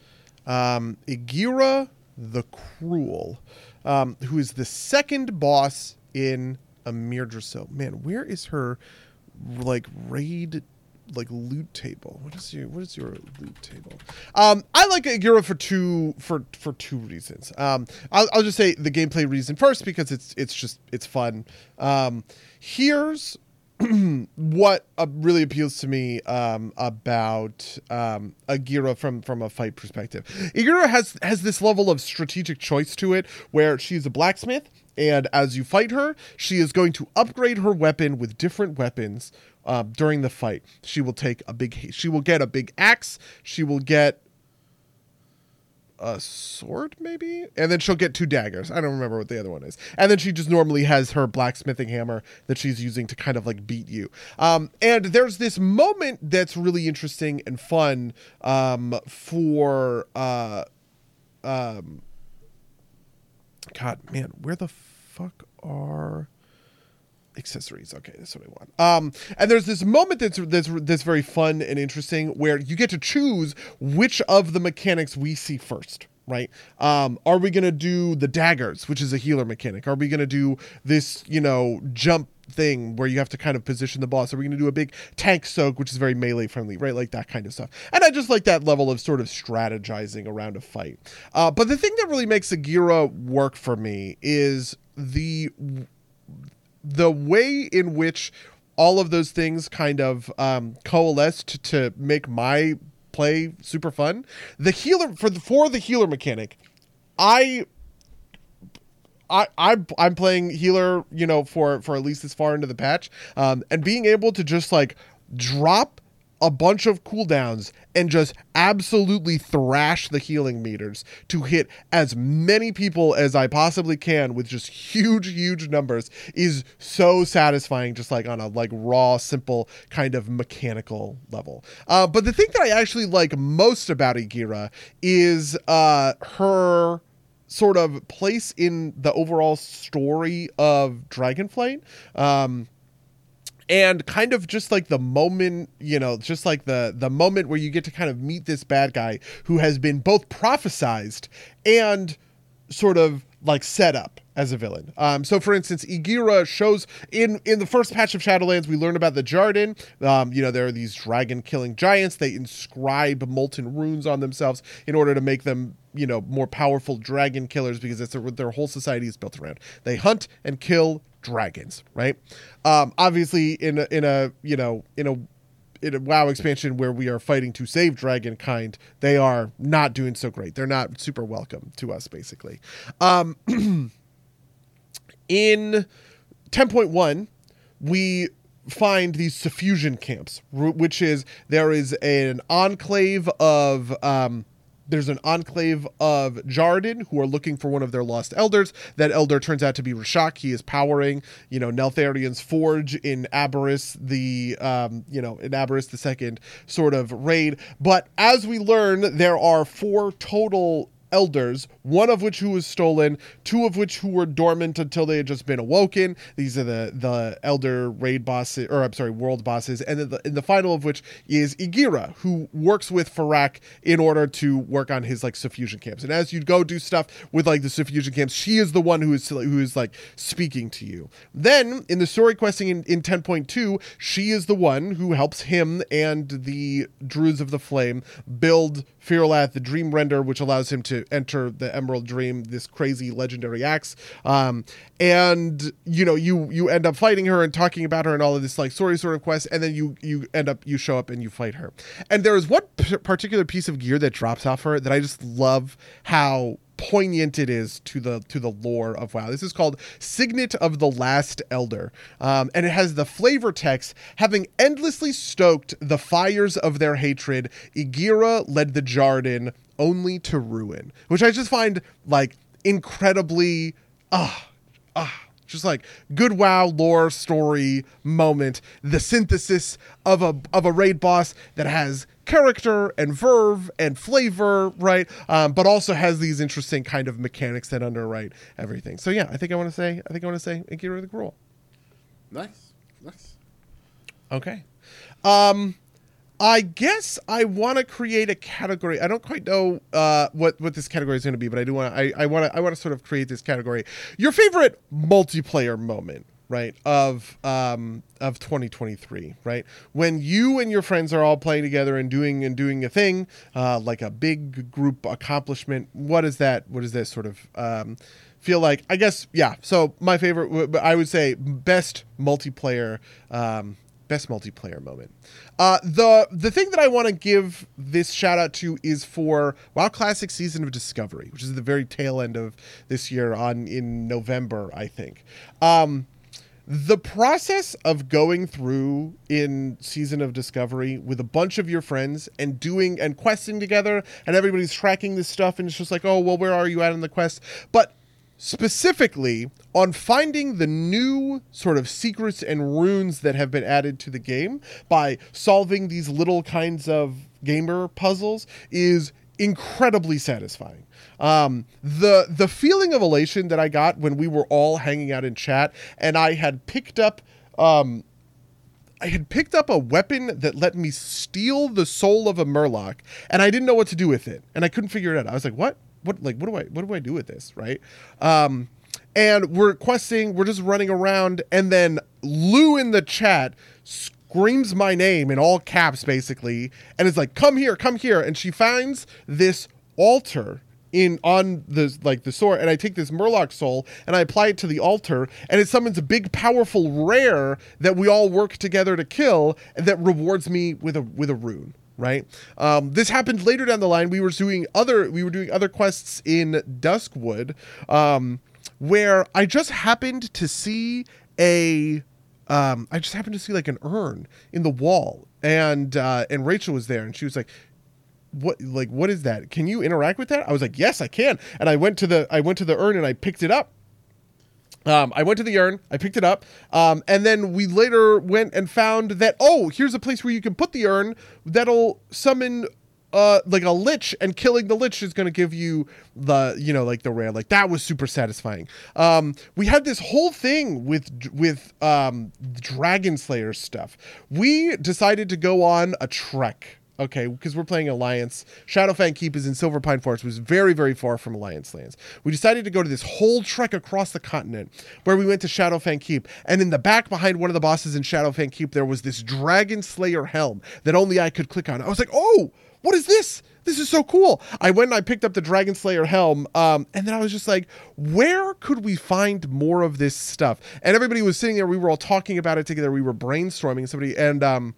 um, Igira the Cruel, um, who is the second boss in Amir. Man, where is her like raid like loot table. What is your what is your loot table? Um, I like Igira for two for for two reasons. Um, I'll, I'll just say the gameplay reason first because it's it's just it's fun. Um, here's what uh, really appeals to me um, about um, Igira from from a fight perspective. Igira has has this level of strategic choice to it, where she's a blacksmith, and as you fight her, she is going to upgrade her weapon with different weapons uh, during the fight. She will take a big. She will get a big axe. She will get a sword maybe and then she'll get two daggers i don't remember what the other one is and then she just normally has her blacksmithing hammer that she's using to kind of like beat you um, and there's this moment that's really interesting and fun um, for uh, um, god man where the fuck are accessories. Okay, that's what I want. Um, and there's this moment that's that's that's very fun and interesting where you get to choose which of the mechanics we see first. Right? Um, are we gonna do the daggers, which is a healer mechanic? Are we gonna do this, you know, jump thing where you have to kind of position the boss? Are we going to do a big tank soak, which is very melee friendly, right? Like that kind of stuff. And I just like that level of sort of strategizing around a fight. Uh, but the thing that really makes Igira work for me is the the way in which all of those things kind of um, coalesced to make my play super fun. The healer for the for the healer mechanic, I I, I I'm playing healer, you know, for for at least this far into the patch, um, and being able to just like drop a bunch of cooldowns and just absolutely thrash the healing meters to hit as many people as I possibly can with just huge, huge numbers is so satisfying, just like on a like raw, simple kind of mechanical level. Uh, but the thing that I actually like most about Igira is uh, her sort of place in the overall story of Dragonflight. Um, and kind of just like the moment you know just like the the moment where you get to kind of meet this bad guy who has been both prophesized and sort of like set up as a villain. Um, so, for instance, Igira shows in in the first patch of Shadowlands, we learn about the Djaradin. Um, you know, there are these dragon killing giants. They inscribe molten runes on themselves in order to make them you know more powerful dragon killers because that's what their whole society is built around. They hunt and kill dragons, right? Um, obviously, in a, in a you know in a in a WoW expansion where we are fighting to save dragon kind, they are not doing so great. They're not super welcome to us, basically. Um, in 10.1, we find these suffusion camps, which is there is an enclave of um, there's an enclave of Djaradin who are looking for one of their lost elders. That elder turns out to be Rashok. He is powering, you know, Neltharion's forge in Aberrus, the, um, you know, in Aberrus the second sort of raid. But as we learn, there are four total elders, one of which who was stolen, two of which who were dormant until they had just been awoken. These are the the elder raid bosses, or I'm sorry, world bosses, and then the, and the final of which is Igira, who works with Fyrakk in order to work on his like suffusion camps. And as you go do stuff with like the suffusion camps, she is the one who is who is like speaking to you. Then in the story questing in, in 10.2, she is the one who helps him and the Druids of the Flame build Fyr'alath, the Dream Render, which allows him to enter the Emerald Dream, this crazy legendary axe. Um, and you know, you you end up fighting her and talking about her and all of this like story sort of quest, and then you you end up you show up and you fight her. And there is one p- particular piece of gear that drops off her that I just love how poignant it is to the to the lore of WoW. This is called Signet of the Last Elder, um, and it has the flavor text: having endlessly stoked the fires of their hatred, Igira led the Djaradin only to ruin, which I just find like incredibly ah ah just like good wow lore story moment the synthesis of a of a raid boss that has character and verve and flavor right? Um, but also has these interesting kind of mechanics that underwrite everything. So yeah i think i want to say i think i want to say Igira the Cruel. nice nice. Okay. Um I guess I want to create a category. I don't quite know uh, what what this category is going to be, but I do want I I want to I want to sort of create this category. Your favorite multiplayer moment, right of um of 2023 right when you and your friends are all playing together and doing and doing a thing uh like a big group accomplishment what is that what is this sort of um feel like i guess yeah so my favorite i would say best multiplayer um best multiplayer moment. Uh the the thing that i want to give this shout out to is for wow classic season of discovery which is the very tail end of this year on in november i think. Um the process of going through in season of discovery with a bunch of your friends and doing and questing together and everybody's tracking this stuff and it's just like oh well where are you at in the quest? But specifically on finding the new sort of secrets and runes that have been added to the game by solving these little kinds of gamer puzzles is incredibly satisfying. Um, the the feeling of elation that I got when we were all hanging out in chat and I had picked up um, I had picked up a weapon that let me steal the soul of a Murloc, and I didn't know what to do with it, and I couldn't figure it out. I was like, "What? What? Like, what do I? What do I do with this?" Right? Um, and we're questing, we're just running around, and then Lou in the chat screams my name in all caps, basically, and is like, "Come here, come here!" And she finds this altar in on the like the sword and I take this Murloc soul and I apply it to the altar and it summons a big powerful rare that we all work together to kill that rewards me with a with a rune right? Um, this happened later down the line. We were doing other we were doing other quests in duskwood um, where i just happened to see a um, i just happened to see like an urn in the wall and uh, and rachel was there and she was like what like what is that? Can you interact with that? I was like yes i can. And i went to the i went to the urn and i picked it up um, I went to the urn, I picked it up, um, and then we later went and found that oh, here's a place where you can put the urn that'll summon uh, like a lich, and killing the lich is going to give you the you know like the rare. Like that was super satisfying. Um, we had this whole thing with with um, Dragon Slayer stuff. We decided to go on a trek Okay, because we're playing Alliance. Shadowfang Keep is in Silverpine Forest, which was very, very far from Alliance lands. We decided to go to this whole trek across the continent where we went to Shadowfang Keep. And in the back behind one of the bosses in Shadowfang Keep, there was this Dragon Slayer helm that only I could click on. I was like, oh, what is this? This is so cool. I went and I picked up the Dragon Slayer helm, um, and then I was just like, where could we find more of this stuff? And everybody was sitting there. We were all talking about it together. We were brainstorming. Somebody and um,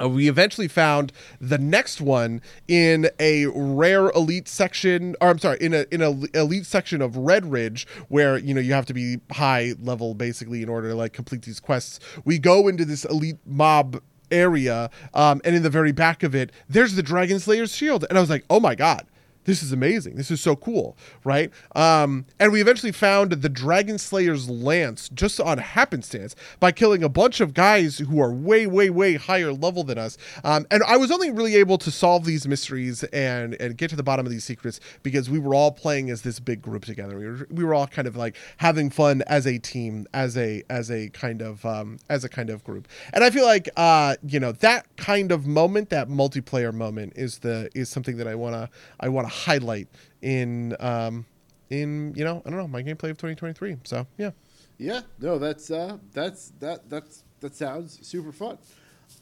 uh, we eventually found the next one in a rare elite section, or I'm sorry, in a in a elite section of Redridge, where you know you have to be high level basically in order to like complete these quests. We go into this elite mob area, um, and in the very back of it, there's the Dragon Slayer's shield, and I was like, oh my god, this is amazing. This is so cool, right? Um, and we eventually found the Dragon Slayer's lance just on happenstance by killing a bunch of guys who are way, way, way higher level than us. Um, and I was only really able to solve these mysteries and and get to the bottom of these secrets because we were all playing as this big group together. We were we were all kind of like having fun as a team, as a as a kind of um, as a kind of group. And I feel like uh, you know that kind of moment, that multiplayer moment, is the is something that I wanna I wanna highlight in um in you know I don't know my gameplay of 2023. So yeah. Yeah, no, that's uh, that's that that's that sounds super fun.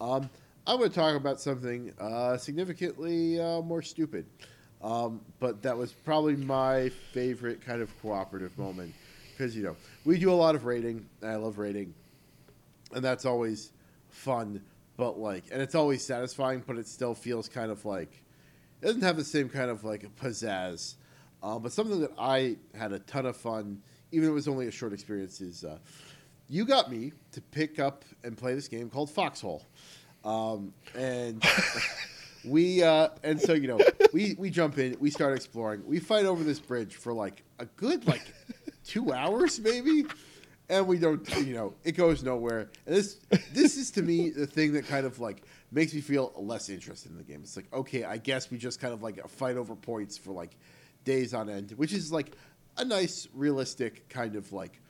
Um, I would talk about something uh, significantly uh, more stupid, um, but that was probably my favorite kind of cooperative moment because you know we do a lot of rating. I love rating, and that's always fun. But like, and it's always satisfying, but it still feels kind of like it doesn't have the same kind of like pizzazz. Uh, but something that I had a ton of fun, even if it was only a short experience, is uh, you got me to pick up and play this game called Foxhole, um, and we uh, and so you know we we jump in, we start exploring, we fight over this bridge for like a good like two hours maybe. And we don't, you know, it goes nowhere. And this, this is to me the thing that kind of like makes me feel less interested in the game. It's like, okay, I guess we just kind of like fight over points for like days on end, which is like a nice, realistic kind of like,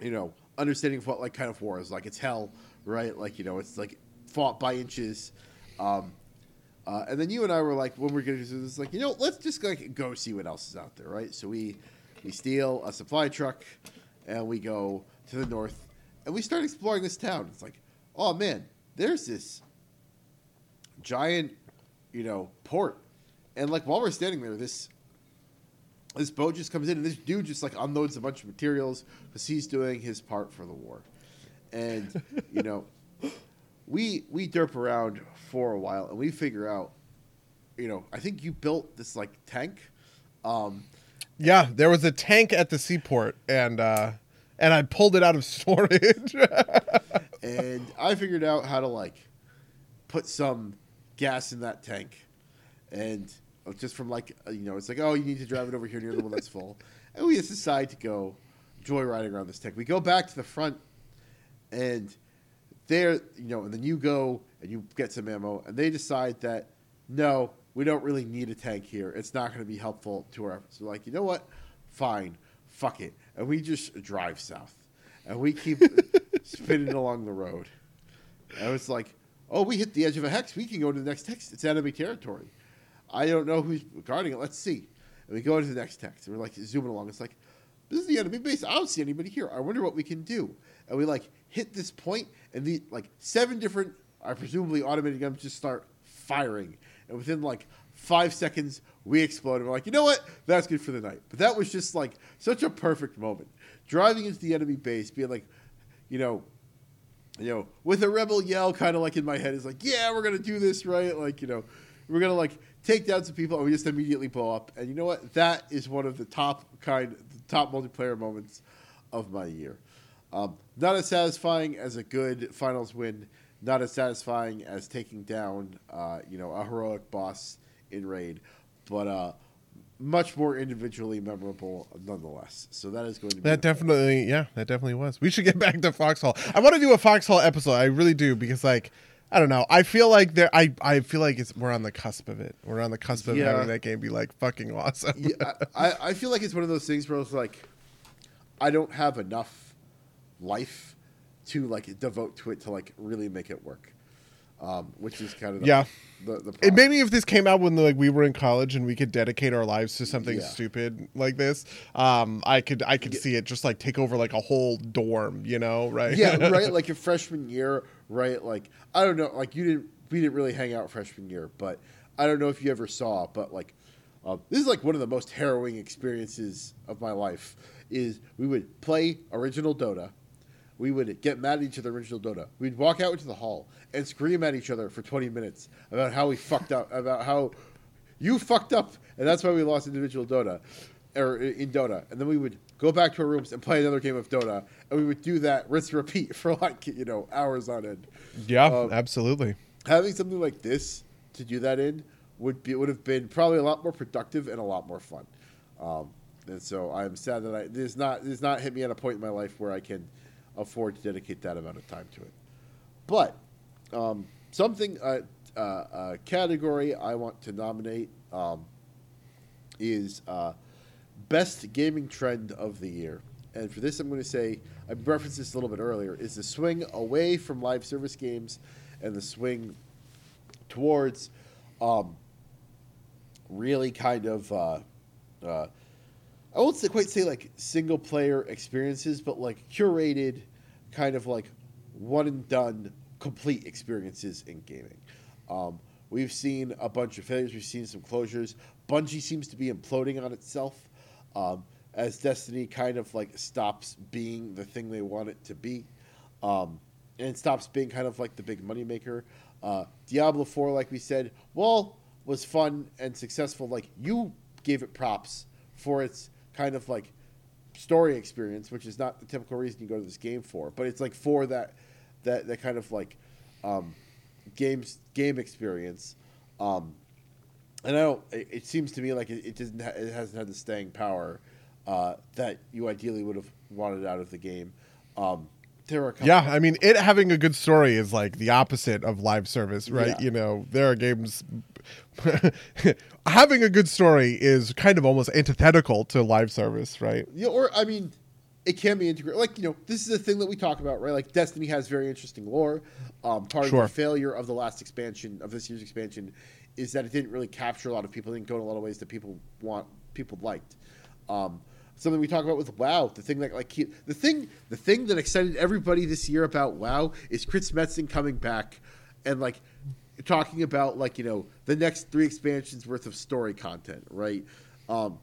you know, understanding of what like kind of war is like. It's hell, right? Like you know, it's like fought by inches. Um, uh, and then you and I were like, when we're getting to this, like you know, let's just like go see what else is out there, right? So we we steal a supply truck, and we go to the north, and we start exploring this town. It's like, oh man, there's this giant, you know, port, and like while we're standing there, this this boat just comes in, and this dude just like unloads a bunch of materials because he's doing his part for the war, and you know, we we derp around for a while, and we figure out, you know, I think you built this like tank. Um, Yeah, there was a tank at the seaport, and uh, and I pulled it out of storage. and I figured out how to like put some gas in that tank, and just from like uh, you know, it's like oh, you need to drive it over here near the one that's full, and we just decide to go joyriding around this tank. We go back to the front, and there, you know, and then you go and you get some ammo, and they decide that no, we don't really need a tank here. It's not going to be helpful to our. So like, you know what? Fine, fuck it, and we just drive south, and we keep spinning along the road. And it's like, oh, we hit the edge of a hex. We can go to the next hex. It's enemy territory. I don't know who's guarding it. Let's see. And we go to the next hex. And we're like zooming along. It's like, this is the enemy base. I don't see anybody here. I wonder what we can do. And we like hit this point, and the like seven different, I presumably automated guns just start firing. And within like five seconds, we explode. And we're like, you know what? That's good for the night. But that was just like such a perfect moment. Driving into the enemy base, being like, you know, you know, with a rebel yell, kind of like in my head, is like, yeah, we're gonna do this, right? Like, you know, we're gonna like take down some people, and we just immediately blow up. And you know what? That is one of the top kind, the top multiplayer moments of my year. Um, not as satisfying as a good finals win. Not as satisfying as taking down, uh, you know, a heroic boss in raid, but uh, much more individually memorable nonetheless. So that is going to be that definitely, yeah, that definitely was. We should get back to Foxhole. I want to do a Foxhole episode. I really do because, like, I don't know. I feel like there. I I feel like it's we're on the cusp of it. We're on the cusp of Yeah. having that game be like fucking awesome. yeah, I, I feel like it's one of those things where it's like, I don't have enough life to like devote to it to like really make it work, um, which is kind of the, Yeah. the, the It, maybe if this came out when like we were in college and we could dedicate our lives to something Yeah. stupid like this, um, I could I could see it just like take over like a whole dorm, you know, right? yeah, right. Like your freshman year, right? Like I don't know. Like you didn't. We didn't really hang out freshman year, but I don't know if you ever saw. But like, um, this is like one of the most harrowing experiences of my life. Is we would play original Dota. We would get mad at each other original Dota. We'd walk out into the hall and scream at each other for 20 minutes about how we fucked up, about how you fucked up, and that's why we lost individual Dota, or in Dota. And then we would go back to our rooms and play another game of Dota, and we would do that rinse repeat for like you know hours on end. yeah, Um, absolutely. Having something like this to do that in would be would have been probably a lot more productive and a lot more fun. Um, and so I'm sad that I this not this not hit me at a point in my life where I can afford to dedicate that amount of time to it. But um, something uh, uh, uh, category I want to nominate um, is uh, best gaming trend of the year. And for this, I'm going to say I referenced this a little bit earlier: is the swing away from live service games and the swing towards um, really kind of uh, uh, I won't say, quite say like single player experiences, but like curated, kind of like one and done complete experiences in gaming. Um, we've seen a bunch of failures. We've seen some closures. Bungie seems to be imploding on itself um, as Destiny kind of like stops being the thing they want it to be, um, and stops being kind of like the big moneymaker. Uh, Diablo Four, like we said, well, was fun and successful. Like you gave it props for its kind of like story experience, which is not the typical reason you go to this game for, but it's like for that that that kind of like um, games game experience. Um, and I don't. It, it seems to me like it, it doesn't. Ha- it hasn't had the staying power uh, that you ideally would have wanted out of the game. Um, there are a Yeah, I mean, it having a good story is like the opposite of live service, right? Yeah. You know, there are games. having a good story is kind of almost antithetical to live service, right? Yeah, or I mean, it can be integrated. Like you know, this is a thing that we talk about, right? Like Destiny has very interesting lore. Um, part Sure. of the failure of the last expansion of this year's expansion is that it didn't really capture a lot of people. It didn't go in a lot of ways that people want, people liked. Um, something we talk about with WoW. The thing that like keep, the thing the thing that excited everybody this year about WoW is Chris Metzen coming back and like talking about like you know the next three expansions worth of story content, right? Um,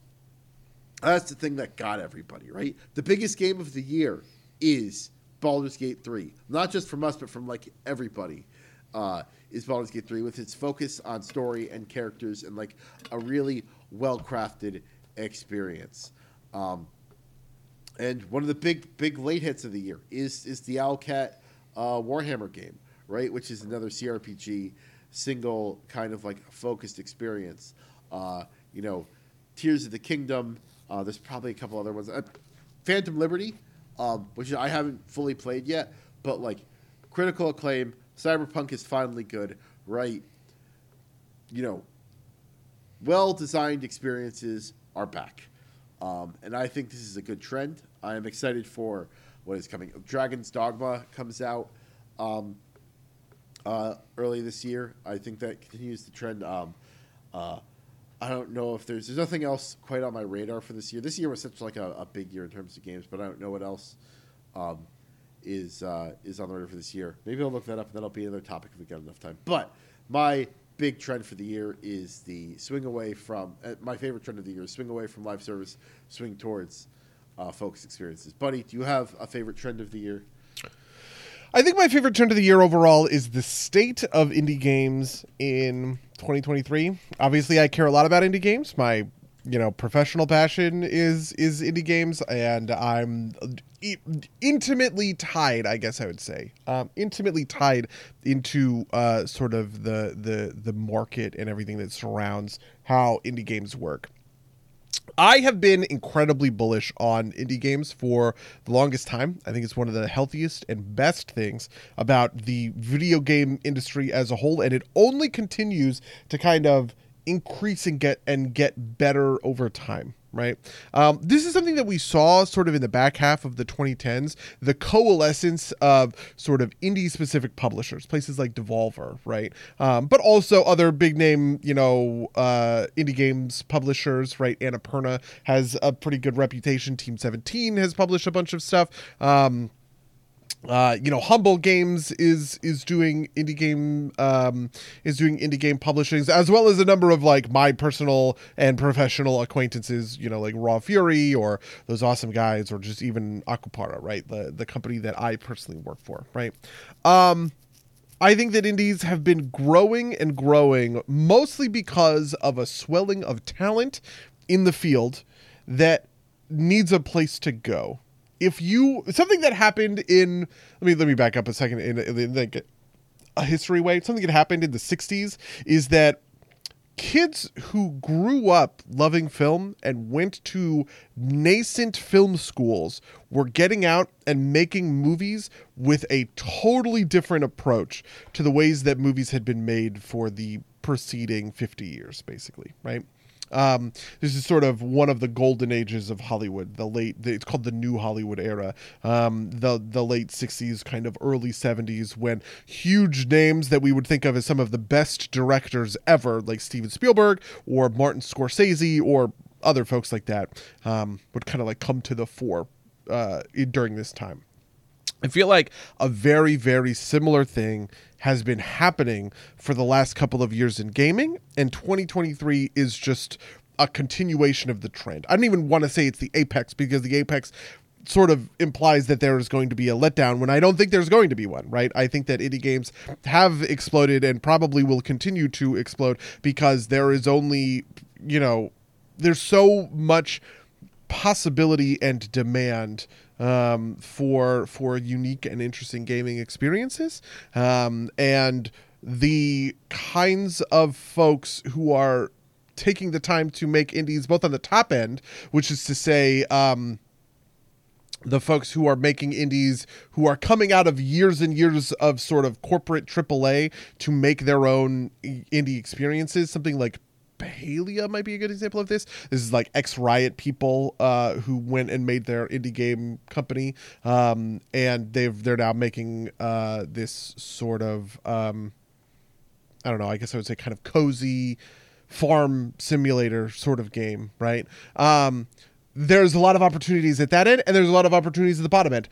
that's the thing that got everybody right. The biggest game of the year is Baldur's Gate three, not just from us but from like everybody. Uh, is Baldur's Gate 3 with its focus on story and characters and like a really well crafted experience. Um, and one of the big big late hits of the year is is the Owlcat uh, Warhammer game, right? Which is another CRPG single kind of like focused experience. Uh, you know, Tears of the Kingdom. Uh, there's probably a couple other ones. Uh, Phantom Liberty, um, which I haven't fully played yet, but like critical acclaim. Cyberpunk is finally good, right? You know, well designed experiences are back. Um, and I think this is a good trend. I am excited for what is coming. Dragon's Dogma comes out um, uh, early this year. I think that continues the trend. Um, uh, I don't know if there's there's nothing else quite on my radar for this year. This year was such like a, a big year in terms of games, but I don't know what else um, is uh, is on the radar for this year. Maybe I'll look that up, and that'll be another topic if we get enough time. But my big trend for the year is the swing away from uh, my favorite trend of the year is swing away from live service, swing towards uh, focused experiences. Buddy, do you have a favorite trend of the year? I think my favorite trend of the year overall is the state of indie games in 2023. Obviously, I care a lot about indie games. My you know professional passion is is indie games and i'm intimately tied i guess i would say um, intimately tied into uh, sort of the the the market and everything that surrounds how indie games work I have been incredibly bullish on indie games for the longest time. I think it's one of the healthiest and best things about the video game industry as a whole, and it only continues to kind of increase and get and get better over time right? Um, this is something that we saw sort of in the back half of the 2010s the coalescence of sort of indie specific publishers places like devolver right? Um, but also other big name you know uh, indie games publishers right? Annapurna has a pretty good reputation. Team 17 has published a bunch of stuff. Um, uh, you know, Humble Games is is doing indie game um, is doing indie game publishings as well as a number of like my personal and professional acquaintances. You know, like Raw Fury or those awesome guys, or just even Akupara, right? The the company that I personally work for, right? Um, I think that indies have been growing and growing mostly because of a swelling of talent in the field that needs a place to go if you something that happened in let me let me back up a second in, in, in like a history way. Something that happened in the 60s is that kids who grew up loving film and went to nascent film schools were getting out and making movies with a totally different approach to the ways that movies had been made for the preceding 50 years basically right um, this is sort of one of the golden ages of Hollywood. The late, the, it's called the New Hollywood era. Um, the the late '60s, kind of early '70s, when huge names that we would think of as some of the best directors ever, like Steven Spielberg or Martin Scorsese or other folks like that, um, would kind of like come to the fore uh, during this time. I feel like a very, very similar thing has been happening for the last couple of years in gaming, and 2023 is just a continuation of the trend. I don't even want to say it's the apex because the apex sort of implies that there is going to be a letdown when I don't think there's going to be one, right? I think that indie games have exploded and probably will continue to explode because there is only, you know, there's so much possibility and demand um, for for unique and interesting gaming experiences, um, and the kinds of folks who are taking the time to make indies both on the top end, which is to say. Um, the folks who are making indies who are coming out of years and years of sort of corporate AAA to make their own indie experiences, something like Palia might be a good example of this. This is like ex Riot people uh, who went and made their indie game company, um, and they've they're now making uh, this sort of um, I don't know. I guess I would say kind of cozy farm simulator sort of game, right? Um, there's a lot of opportunities at that end, and there's a lot of opportunities at the bottom end.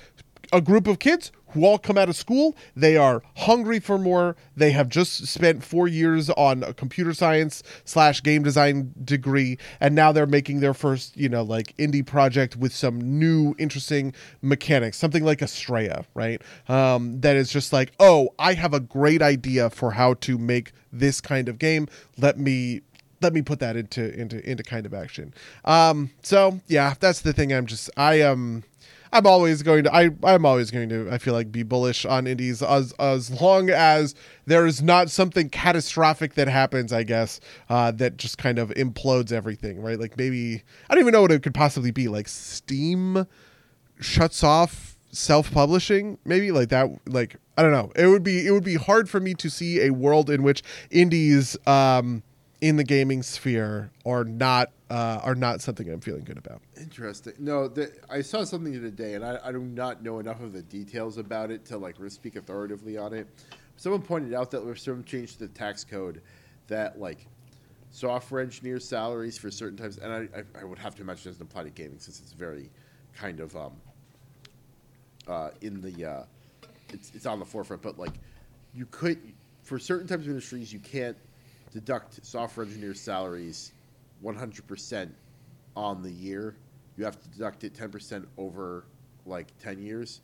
A group of kids who all come out of school, they are hungry for more. They have just spent four years on a computer science slash game design degree, and now they're making their first, you know, like indie project with some new interesting mechanics, something like Astrea, right? Um, that is just like, oh, I have a great idea for how to make this kind of game. Let me let me put that into into into kind of action. Um, so yeah, that's the thing. I'm just I um I'm always going to I I'm always going to I feel like be bullish on indies as as long as there is not something catastrophic that happens. I guess uh, that just kind of implodes everything. Right? Like maybe I don't even know what it could possibly be. Like Steam shuts off self-publishing maybe like that like i don't know it would be it would be hard for me to see a world in which indies um in the gaming sphere are not uh, are not something I'm feeling good about. Interesting. No, the, I saw something today, and I, I do not know enough of the details about it to like speak authoritatively on it. Someone pointed out that there's some change to the tax code that like software engineer salaries for certain types, and I, I, I would have to imagine it doesn't apply to gaming since it's very kind of um, uh, in the uh, it's it's on the forefront. But like you could for certain types of industries, you can't deduct software engineers' salaries 100% on the year. You have to deduct it 10% over like 10 years,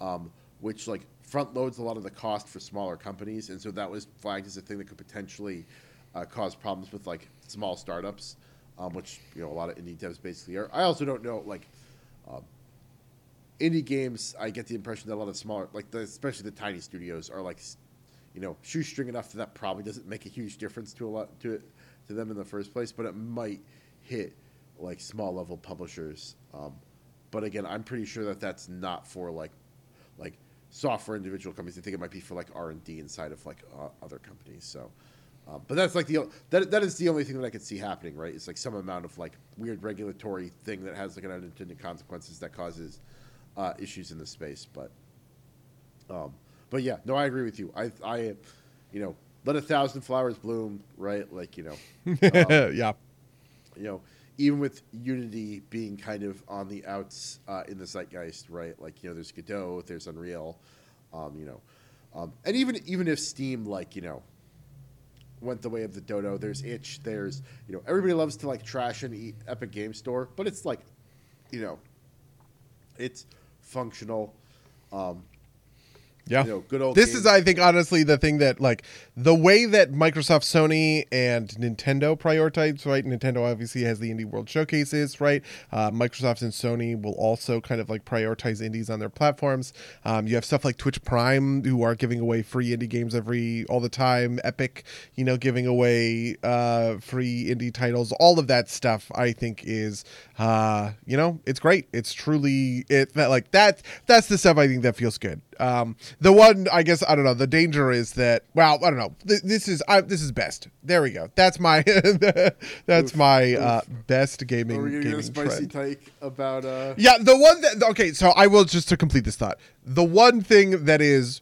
um, which like front loads a lot of the cost for smaller companies. And so that was flagged as a thing that could potentially uh, cause problems with like small startups, um, which you know a lot of indie devs basically are. I also don't know like. Um, indie games, I get the impression that a lot of smaller, like the, especially the tiny studios, are like you know, shoestring enough that that probably doesn't make a huge difference to a lot to it to them in the first place, but it might hit like small level publishers. Um, but again, I'm pretty sure that that's not for like like software individual companies. I think it might be for like R and D inside of like uh, other companies. So, um, but that's like the that that is the only thing that I could see happening. Right? It's like some amount of like weird regulatory thing that has like an unintended consequences that causes uh, issues in the space. But um, but yeah, no, I agree with you. I, I, you know, let a thousand flowers bloom, right? Like you know, um, yeah, you know, even with Unity being kind of on the outs uh, in the zeitgeist, right? Like you know, there's Godot, there's Unreal, um, you know, um, and even even if Steam, like you know, went the way of the dodo, there's Itch, there's you know, everybody loves to like trash and eat Epic Game Store, but it's like, you know, it's functional. Um, yeah. You know, good old this games. is, I think, honestly, the thing that, like, the way that Microsoft, Sony, and Nintendo prioritize, right? Nintendo obviously has the Indie World Showcases, right? Uh, Microsoft and Sony will also kind of like prioritize indies on their platforms. Um, you have stuff like Twitch Prime, who are giving away free indie games every all the time. Epic, you know, giving away uh, free indie titles. All of that stuff, I think, is, uh, you know, it's great. It's truly it that like that. That's the stuff I think that feels good. Um, the one, I guess, I don't know. The danger is that, well, I don't know. Th- this is, I, this is best. There we go. That's my, that's Oof, my oof. uh, best gaming Are we gonna gaming a spicy trend. take about uh? Yeah, the one that okay, so I will just to complete this thought. The one thing that is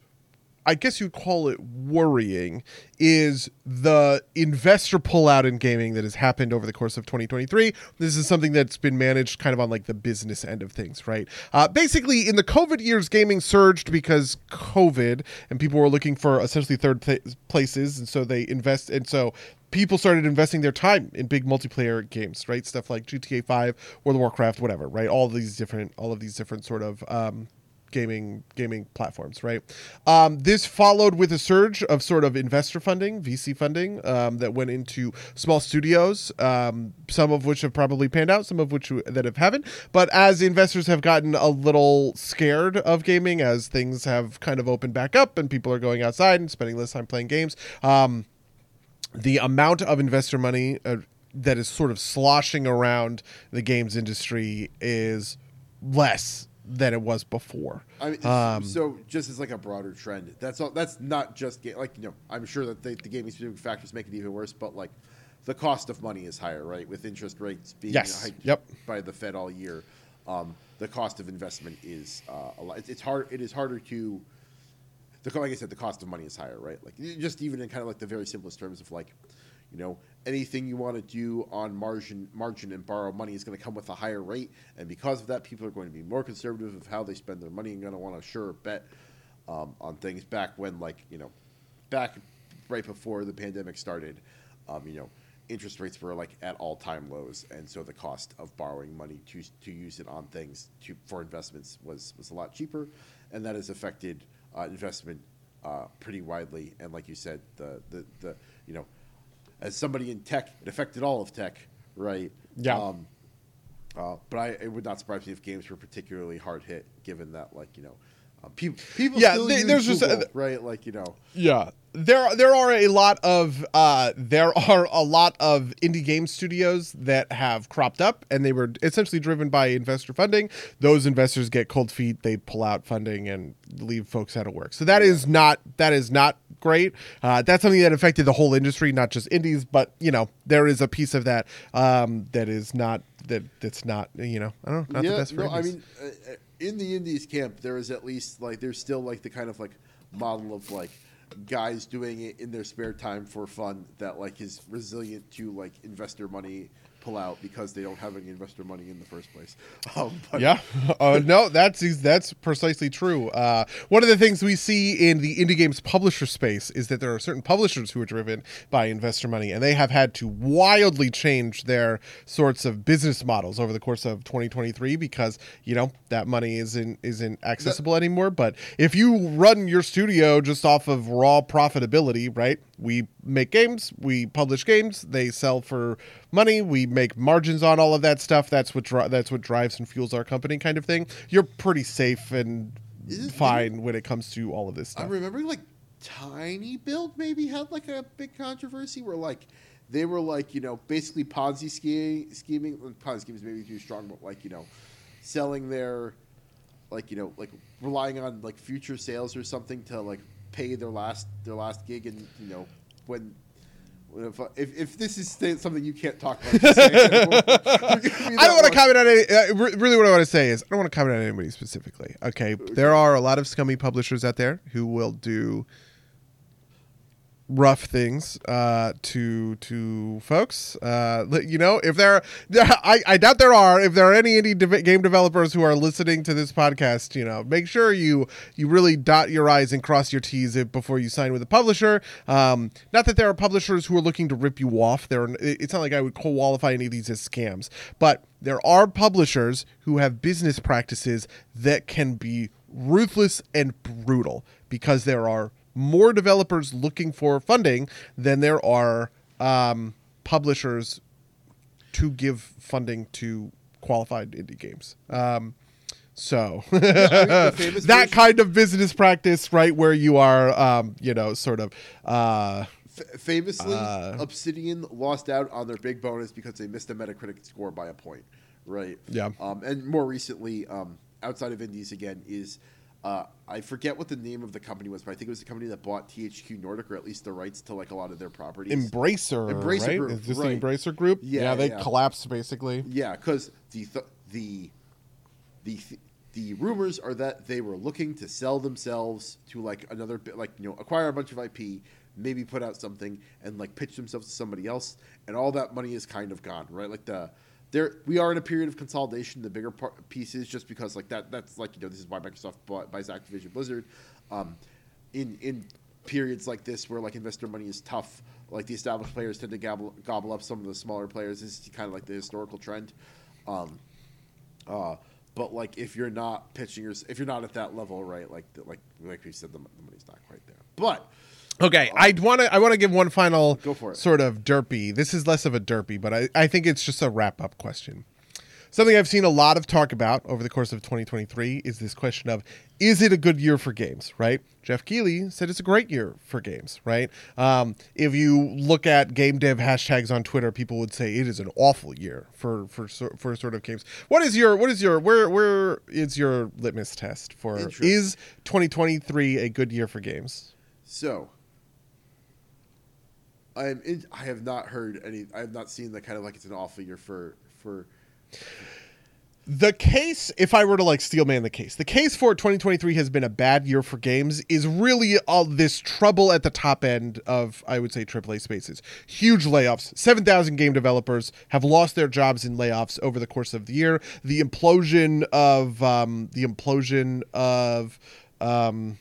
I guess you'd call it worrying is the investor pullout in gaming that has happened over the course of 2023. This is something that's been managed kind of on like the business end of things, right? Uh, basically, in the COVID years, gaming surged because COVID and people were looking for essentially third pla- places, and so they invest, and so people started investing their time in big multiplayer games, right? Stuff like GTA 5, World of Warcraft, whatever, right? All these different, all of these different sort of um, gaming gaming platforms, right? Um, this followed with a surge of sort of investor funding, VC funding, um, that went into small studios, um, some of which have probably panned out, some of which that have haven't. But as investors have gotten a little scared of gaming, as things have kind of opened back up and people are going outside and spending less time playing games, um, the amount of investor money uh, that is sort of sloshing around the games industry is less than it was before. I mean, Um, so just as like a broader trend, that's all. That's not just ga- like you know. I'm sure that the, the gaming specific factors make it even worse, but like the cost of money is higher, right? With interest rates being Yes. hiked Yep. by the Fed all year, um, the cost of investment is uh, a lot. It's, it's hard. It is harder to. The, like I said, the cost of money is higher, right? Like just even in kind of like the very simplest terms of like, you know anything you want to do on margin margin and borrow money is going to come with a higher rate. And because of that people are going to be more conservative of how they spend their money and going to want to sure bet um, on things back when like you know back right before the pandemic started um, you know interest rates were like at all time lows. And so the cost of borrowing money to to use it on things to for investments was was a lot cheaper. And that has affected uh, investment uh, pretty widely. And like you said the the, the you know as somebody in tech, it affected all of tech, right? Yeah. Um, uh, but I, it would not surprise me if games were particularly hard hit, given that, like you know, people people Yeah, still they- there's just a- right, like you know, Yeah. There there are a lot of uh there are a lot of indie game studios that have cropped up and they were essentially driven by investor funding. Those investors get cold feet, they pull out funding and leave folks out of work. So that is not that is not great. Uh, that's something that affected the whole industry, not just indies, but you know, there is a piece of that um that is not that that's not you know, I don't know, not the best for no, I mean, uh, uh, in the indies camp, there is at least like there's still like the kind of like model of like guys doing it in their spare time for fun that like is resilient to like investor money pull out because they don't have any investor money in the first place. Um, Yeah. Uh, no, that's that's precisely true. Uh, one of the things we see in the indie games publisher space is that there are certain publishers who are driven by investor money, and they have had to wildly change their sorts of business models over the course of 2023 because you know that money isn't isn't accessible anymore. But if you run your studio just off of raw profitability, right? We make games, we publish games, they sell for money, we make margins on all of that stuff. That's what dri- that's what drives and fuels our company, kind of thing. You're pretty safe and Isn't- fine when it comes to all of this I'm remembering like Tiny Build maybe had like a big controversy where like they were like you know basically Ponzi scheming, scheming. Ponzi scheme is maybe too strong, but like you know selling their like you know like relying on like future sales or something to like pay their last their last gig and you know when. If, if, if this is something you can't talk about. I don't want to comment on any. Uh, really, what I want to say is I don't want to comment on anybody specifically. Okay, there are a lot of scummy publishers out there who will do rough things uh, to to folks. Uh, you know, if there, I, I doubt there are. If there are any indie de- game developers who are listening to this podcast, you know, make sure you you really dot your i's and cross your t's before you sign with a publisher. Um, not that there are publishers who are looking to rip you off. There, it's not like I would qualify any of these as scams, but there are publishers who have business practices that can be ruthless and brutal because there are more developers looking for funding than there are um, publishers to give funding to qualified indie games. Um, so that version- kind of business practice, right, where you are, um, you know, sort of. Uh, F- famously, Uh, Obsidian lost out on their big bonus because they missed a Metacritic score by a point, right? Yeah. Um, and more recently, um, outside of Indies again, is uh, I forget what the name of the company was, but I think it was the company that bought THQ Nordic, or at least the rights to like a lot of their properties. Embracer, Embracer right? Group, Is this right. the Embracer group? Yeah, they yeah. collapsed basically. Yeah, because the th- the the the rumors are that they were looking to sell themselves to like another bit, like you know, acquire a bunch of IP, maybe put out something and like pitch themselves to somebody else, and all that money is kind of gone, right? Like the there we are in a period of consolidation. The bigger pieces, just because like that, that's like you know, this is why Microsoft bought, buys Activision Blizzard. Um, in in periods like this where like investor money is tough, like the established players tend to gobble, gobble up some of the smaller players. This is kind of like the historical trend. Um, uh, but like if you're not pitching your, if you're not at that level, right? Like the, like like we said, the, the money's not quite there. But Okay, I want to I want to give one final Go for it. sort of derpy. This is less of a derpy, but I, I think it's just a wrap up question. Something I've seen a lot of talk about over the course of 2023 is this question of is it a good year for games, right? Geoff Keighley said it's a great year for games, right? Um, if you look at game dev hashtags on Twitter, people would say it is an awful year for for for sort of games. What is your what is your where where is your litmus test for is 2023 a good year for games? so I am. In, I have not heard any. I have not seen the kind of like it's an awful year for for. the case if i were to like steel man the case the case for 2023 has been a bad year for games is really all this trouble at the top end of i would say aaa spaces huge layoffs 7000 game developers have lost their jobs in layoffs over the course of the year the implosion of um, the implosion of um,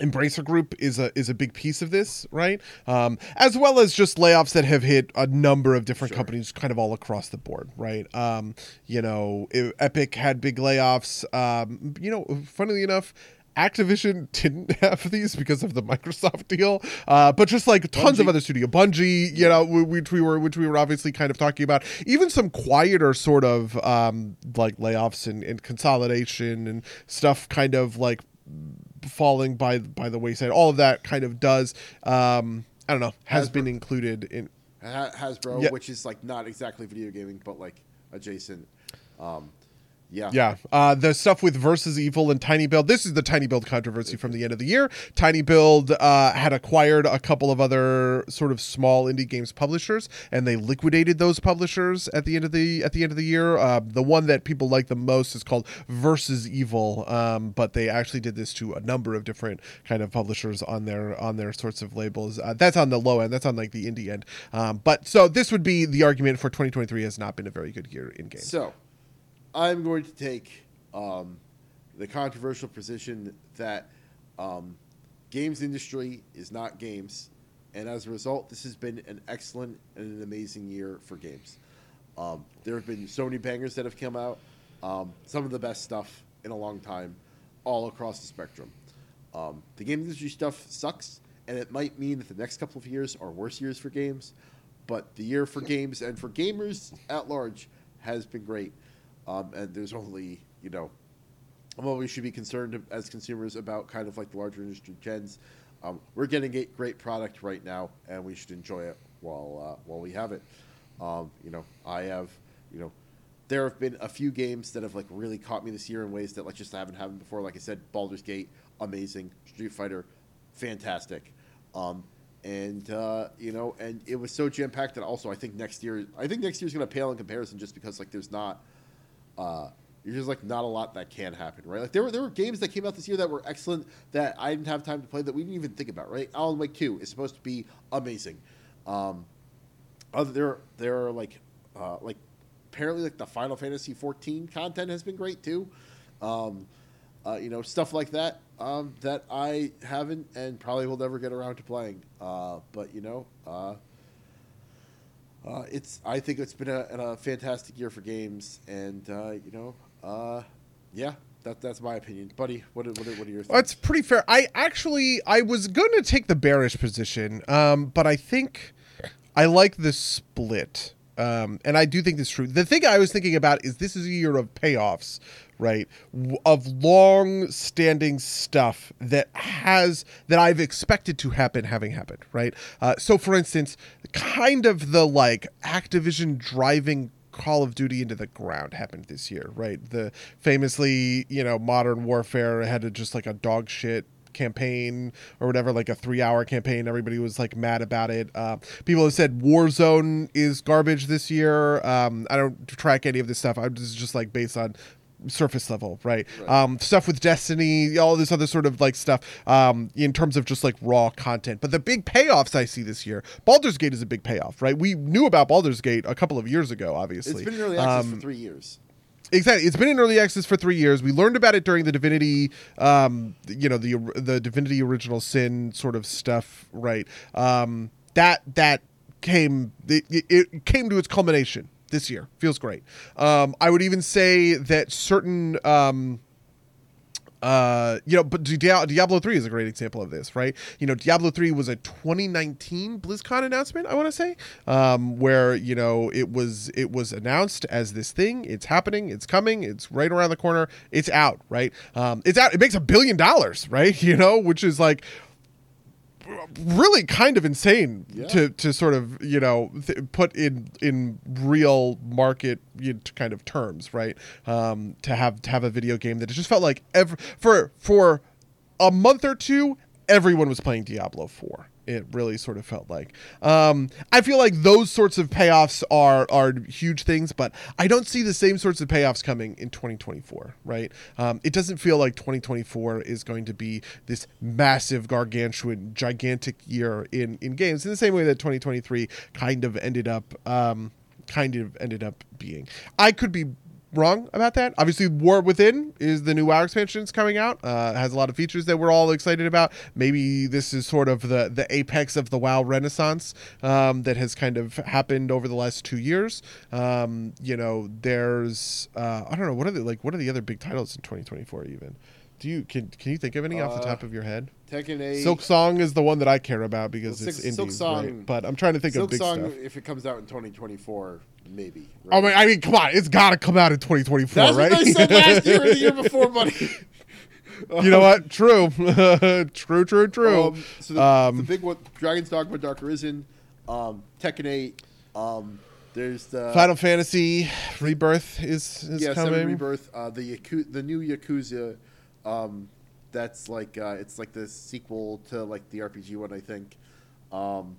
Embracer Group is a is a big piece of this, right? Um, as well as just layoffs that have hit a number of different Sure. companies, kind of all across the board, right? Um, you know, Epic had big layoffs. Um, you know, funnily enough. Activision didn't have these because of the Microsoft deal, uh, but just like tons of other studio, Bungie, you know, which we were, which we were obviously kind of talking about, even some quieter sort of um, like layoffs and, and consolidation and stuff, kind of like falling by by the wayside. All of that kind of does. Um, I don't know. Has Hasbro- been included in. Hasbro, Yeah. which is like not exactly video gaming, but like adjacent. Um, yeah. Yeah, uh, the stuff with Versus Evil and Tiny Build. This is the Tiny Build controversy from the end of the year. Tiny Build uh, had acquired a couple of other sort of small indie games publishers, and they liquidated those publishers at the end of the at the end of the year. Uh, the one that people like the most is called Versus Evil, um, but they actually did this to a number of different kind of publishers on their on their sorts of labels. Uh, that's on the low end. That's on like the indie end. Um, but so this would be the argument for 2023 has not been a very good year in games. So, I'm going to take um, the controversial position that um, games industry is not games, and as a result, this has been an excellent and an amazing year for games. Um, there have been so many bangers that have come out, um, some of the best stuff in a long time, all across the spectrum. Um, the game industry stuff sucks, and it might mean that the next couple of years are worse years for games, but the year for games and for gamers at large has been great. Um, and there's only, you know, well, we should be concerned as consumers about kind of like the larger industry trends. Um, we're getting a great product right now, and we should enjoy it while uh, while we have it. Um, you know, I have, you know, there have been a few games that have like really caught me this year in ways that like just haven't happened before. Like I said, Baldur's Gate, amazing. Street Fighter, fantastic. Um, and uh, you know, and it was so jam packed that also I think next year, I think next year's going to pale in comparison just because like there's not uh, there's just like not a lot that can happen, right? Like there were there were games that came out this year that were excellent that I didn't have time to play that we didn't even think about, right? Alan Wake Two is supposed to be amazing. Um, other there there are like uh, like apparently like the Final Fantasy 14 content has been great too. Um, uh, you know stuff like that um, that I haven't and probably will never get around to playing. Uh, but you know. Uh, it's. I think it's been a, a fantastic year for games, and uh, you know, uh, yeah, that, that's my opinion, buddy. What are, what are, what are your Well, thoughts? That's pretty fair. I actually I was going to take the bearish position, um, but I think I like the split, um, and I do think this is true. The thing I was thinking about is this is a year of payoffs, right? Of long-standing stuff that has that I've expected to happen having happened, right? Uh, so, for instance, kind of the like Activision driving Call of Duty into the ground happened this year, right? The famously, you know, Modern Warfare had a, just like a dog shit campaign or whatever, like a three hour campaign. Everybody was like mad about it. Uh, people have said Warzone is garbage this year. Um, I don't track any of this stuff. I'm just, just like based on surface level, right? Right. Um, stuff with Destiny, all this other sort of like stuff um, in terms of just like raw content. But the big payoffs I see this year, Baldur's Gate is a big payoff, right? We knew about Baldur's Gate a couple of years ago, obviously. It's been in early access Um, for three years. Exactly. It's been in early access for three years. We learned about it during the Divinity, um, you know, the the Divinity Original Sin sort of stuff, right? Um, that that came it, it came to its culmination this year. Feels great. Um, I would even say that certain. Um, uh you know but Dia- diablo 3 is a great example of this right? You know diablo 3 was a 2019 blizzcon announcement i want to say um where you know it was it was announced as this thing. It's happening. It's coming. It's right around the corner. It's out right? Um it's out. It makes a billion dollars right? You know which is like really kind of insane Yeah. to to sort of you know th- put in in real market you know, kind of terms right um to have to have a video game that it just felt like ever for for a month or two everyone was playing diablo 4 It really sort of felt like. Um, I feel like those sorts of payoffs are are huge things, but I don't see the same sorts of payoffs coming in 2024. Right? Um, it doesn't feel like 2024 is going to be this massive, gargantuan, gigantic year in in games in the same way that 2023 kind of ended up. Um, kind of ended up being. I could be wrong about that. Obviously, War Within is the new WoW expansion that's coming out. Uh, has a lot of features that we're all excited about. Maybe this is sort of the the apex of the WoW renaissance um, that has kind of happened over the last two years. Um, you know, there's uh, I don't know what are the like what are the other big titles in 2024 even. Do you can can you think of any off the Uh, top of your head? Tekken 8. Silk Song is the one that I care about because Well, it's Silk- indie, Silk Song- right? But I'm trying to think Silk of big Song, stuff. if it comes out in 2024, maybe. Oh right? my! I mean, come on! It's got to come out in 2024, That's right? what they said last year or the year before, buddy. you know what? True, true, true, true. Um, so the, Um, the big one, Dragon's Dogma Dark Arisen, um, Tekken 8, um, there's the Final Fantasy Rebirth is is yeah, coming. Rebirth, uh, the Yaku- the new Yakuza, um, that's like uh, it's like the sequel to like the RPG one, I think. Um,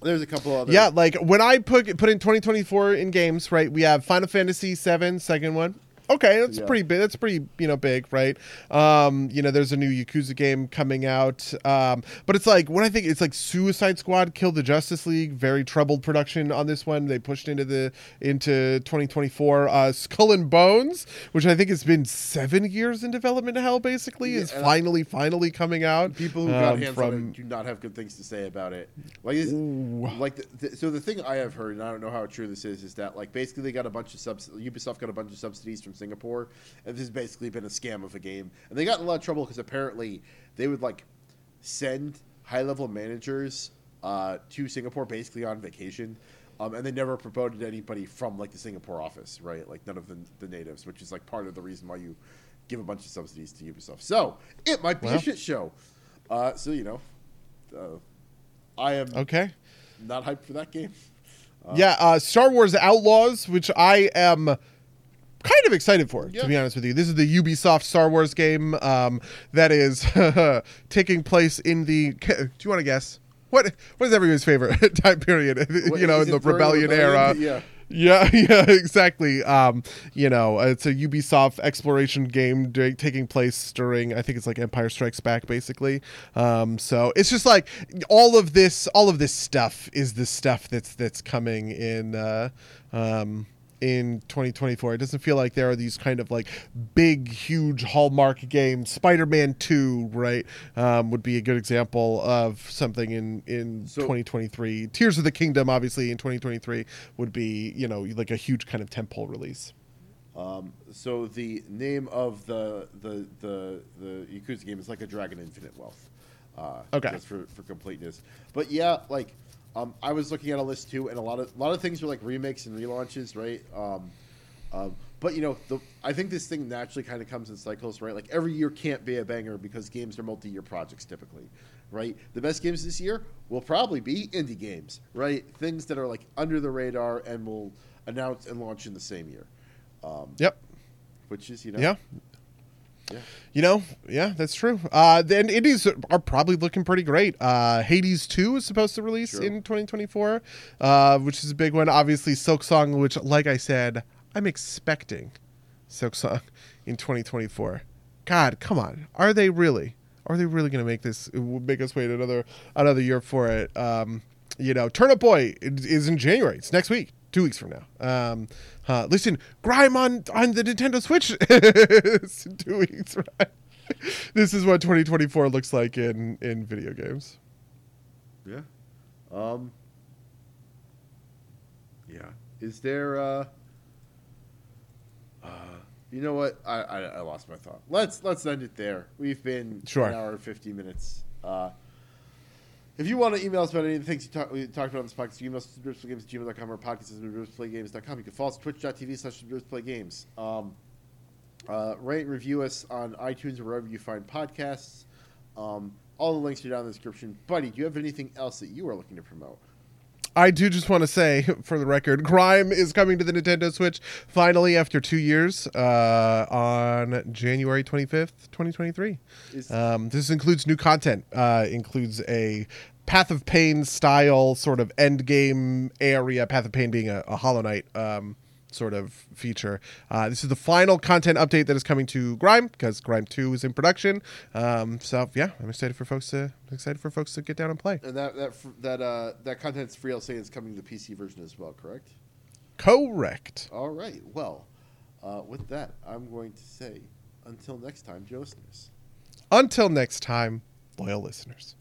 there's a couple other Yeah, like when I put put in 2024 in games, right? We have Final Fantasy 7, second one. Okay, that's Yeah. pretty big. That's pretty you know big, right? Um, you know, there's a new Yakuza game coming out, um, but it's like when I think it's like Suicide Squad Kill the Justice League. Very troubled production on this one. They pushed into the into 2024. Uh, Skull and Bones, which I think has been seven years in development hell, basically, Yeah, is finally finally coming out. People who got um, hands on it do not have good things to say about it. Like, like the, the, so the thing I have heard, and I don't know how true this is, is that like basically they got a bunch of subs. Ubisoft got a bunch of subsidies from Singapore, and this has basically been a scam of a game. And they got in a lot of trouble because apparently they would like send high level managers uh, to Singapore basically on vacation. Um, and they never promoted anybody from like the Singapore office, right? Like none of the, the natives, which is like part of the reason why you give a bunch of subsidies to Ubisoft. So it might be a shit show. Uh, so you know, uh, I am Okay. not hyped for that game. yeah, uh, Star Wars Outlaws, which I am kind of excited for, Yeah. to be honest with you. This is the Ubisoft Star Wars game um, that is taking place in the. Do you want to guess? What What is everyone's favorite time period? What, you know, in the Rebellion, Rebellion? era. Yeah. Yeah, yeah, exactly. Um, you know, it's a Ubisoft exploration game d- taking place during, I think it's like Empire Strikes Back, basically. Um, so it's just like all of this, all of this stuff is the stuff that's that's coming in. Uh, um, in 2024 it doesn't feel like there are these kind of like big huge hallmark games spider-man 2 right um, would be a good example of something in in So- 2023 tears of the kingdom obviously in 2023 would be you know like a huge kind of tentpole release Um, so the name of the the the the Yakuza game is like a Dragon Infinite Wealth. Uh, Okay. Just for, for completeness, but yeah, like um, I was looking at a list too, and a lot of a lot of things were like remakes and relaunches, right? Um, um, but you know, the, I think this thing naturally kind of comes in cycles, right? Like every year can't be a banger because games are multi-year projects typically, right? The best games this year will probably be indie games, right? Things that are like under the radar and will announce and launch in the same year. Um, yep which is you know yeah Yeah. You know, yeah, that's true. Uh, then indies are probably looking pretty great. Uh, Hades 2 is supposed to release Sure. in 2024, uh, which is a big one. Obviously, Silk Song, which, like I said, I'm expecting Silk Song in 2024. God, come on. Are they really? Are they really going to make this, make us wait another another year for it? Um, you know, Turnip Boy is in January. It's next week, two weeks from now. Um, uh, listen, Grime on on the Nintendo Switch. two weeks, right? this is what 2024 looks like in in video games. yeah um yeah is there uh uh you know what I, I i lost my thought let's let's end it there we've been Sure. an hour and 50 minutes uh if you want to email us about any of the things you talk, we talked about on this podcast, you email us at games at gmail.com or podcast at You can follow us at twitch.tv slash games. Um, uh, rate and review us on iTunes or wherever you find podcasts. Um, all the links are down in the description. Buddy, do you have anything else that you are looking to promote? I do just want to say, for the record, Grime is coming to the Nintendo Switch finally after two years uh, on January 25th, 2023. Um, this includes new content. Uh, includes a Path of Pain style sort of end game area. Path of Pain being a, a Hollow Knight um, sort of feature. Uh, this is the final content update that is coming to Grime because Grime Two is in production. Um, so yeah, I'm excited for folks to I'm excited for folks to get down and play. And that that that uh, that content's free. I'll say is coming to the PC version as well. Correct. Correct. All right. Well, uh, with that, I'm going to say until next time, Joe listeners. Until next time, loyal listeners.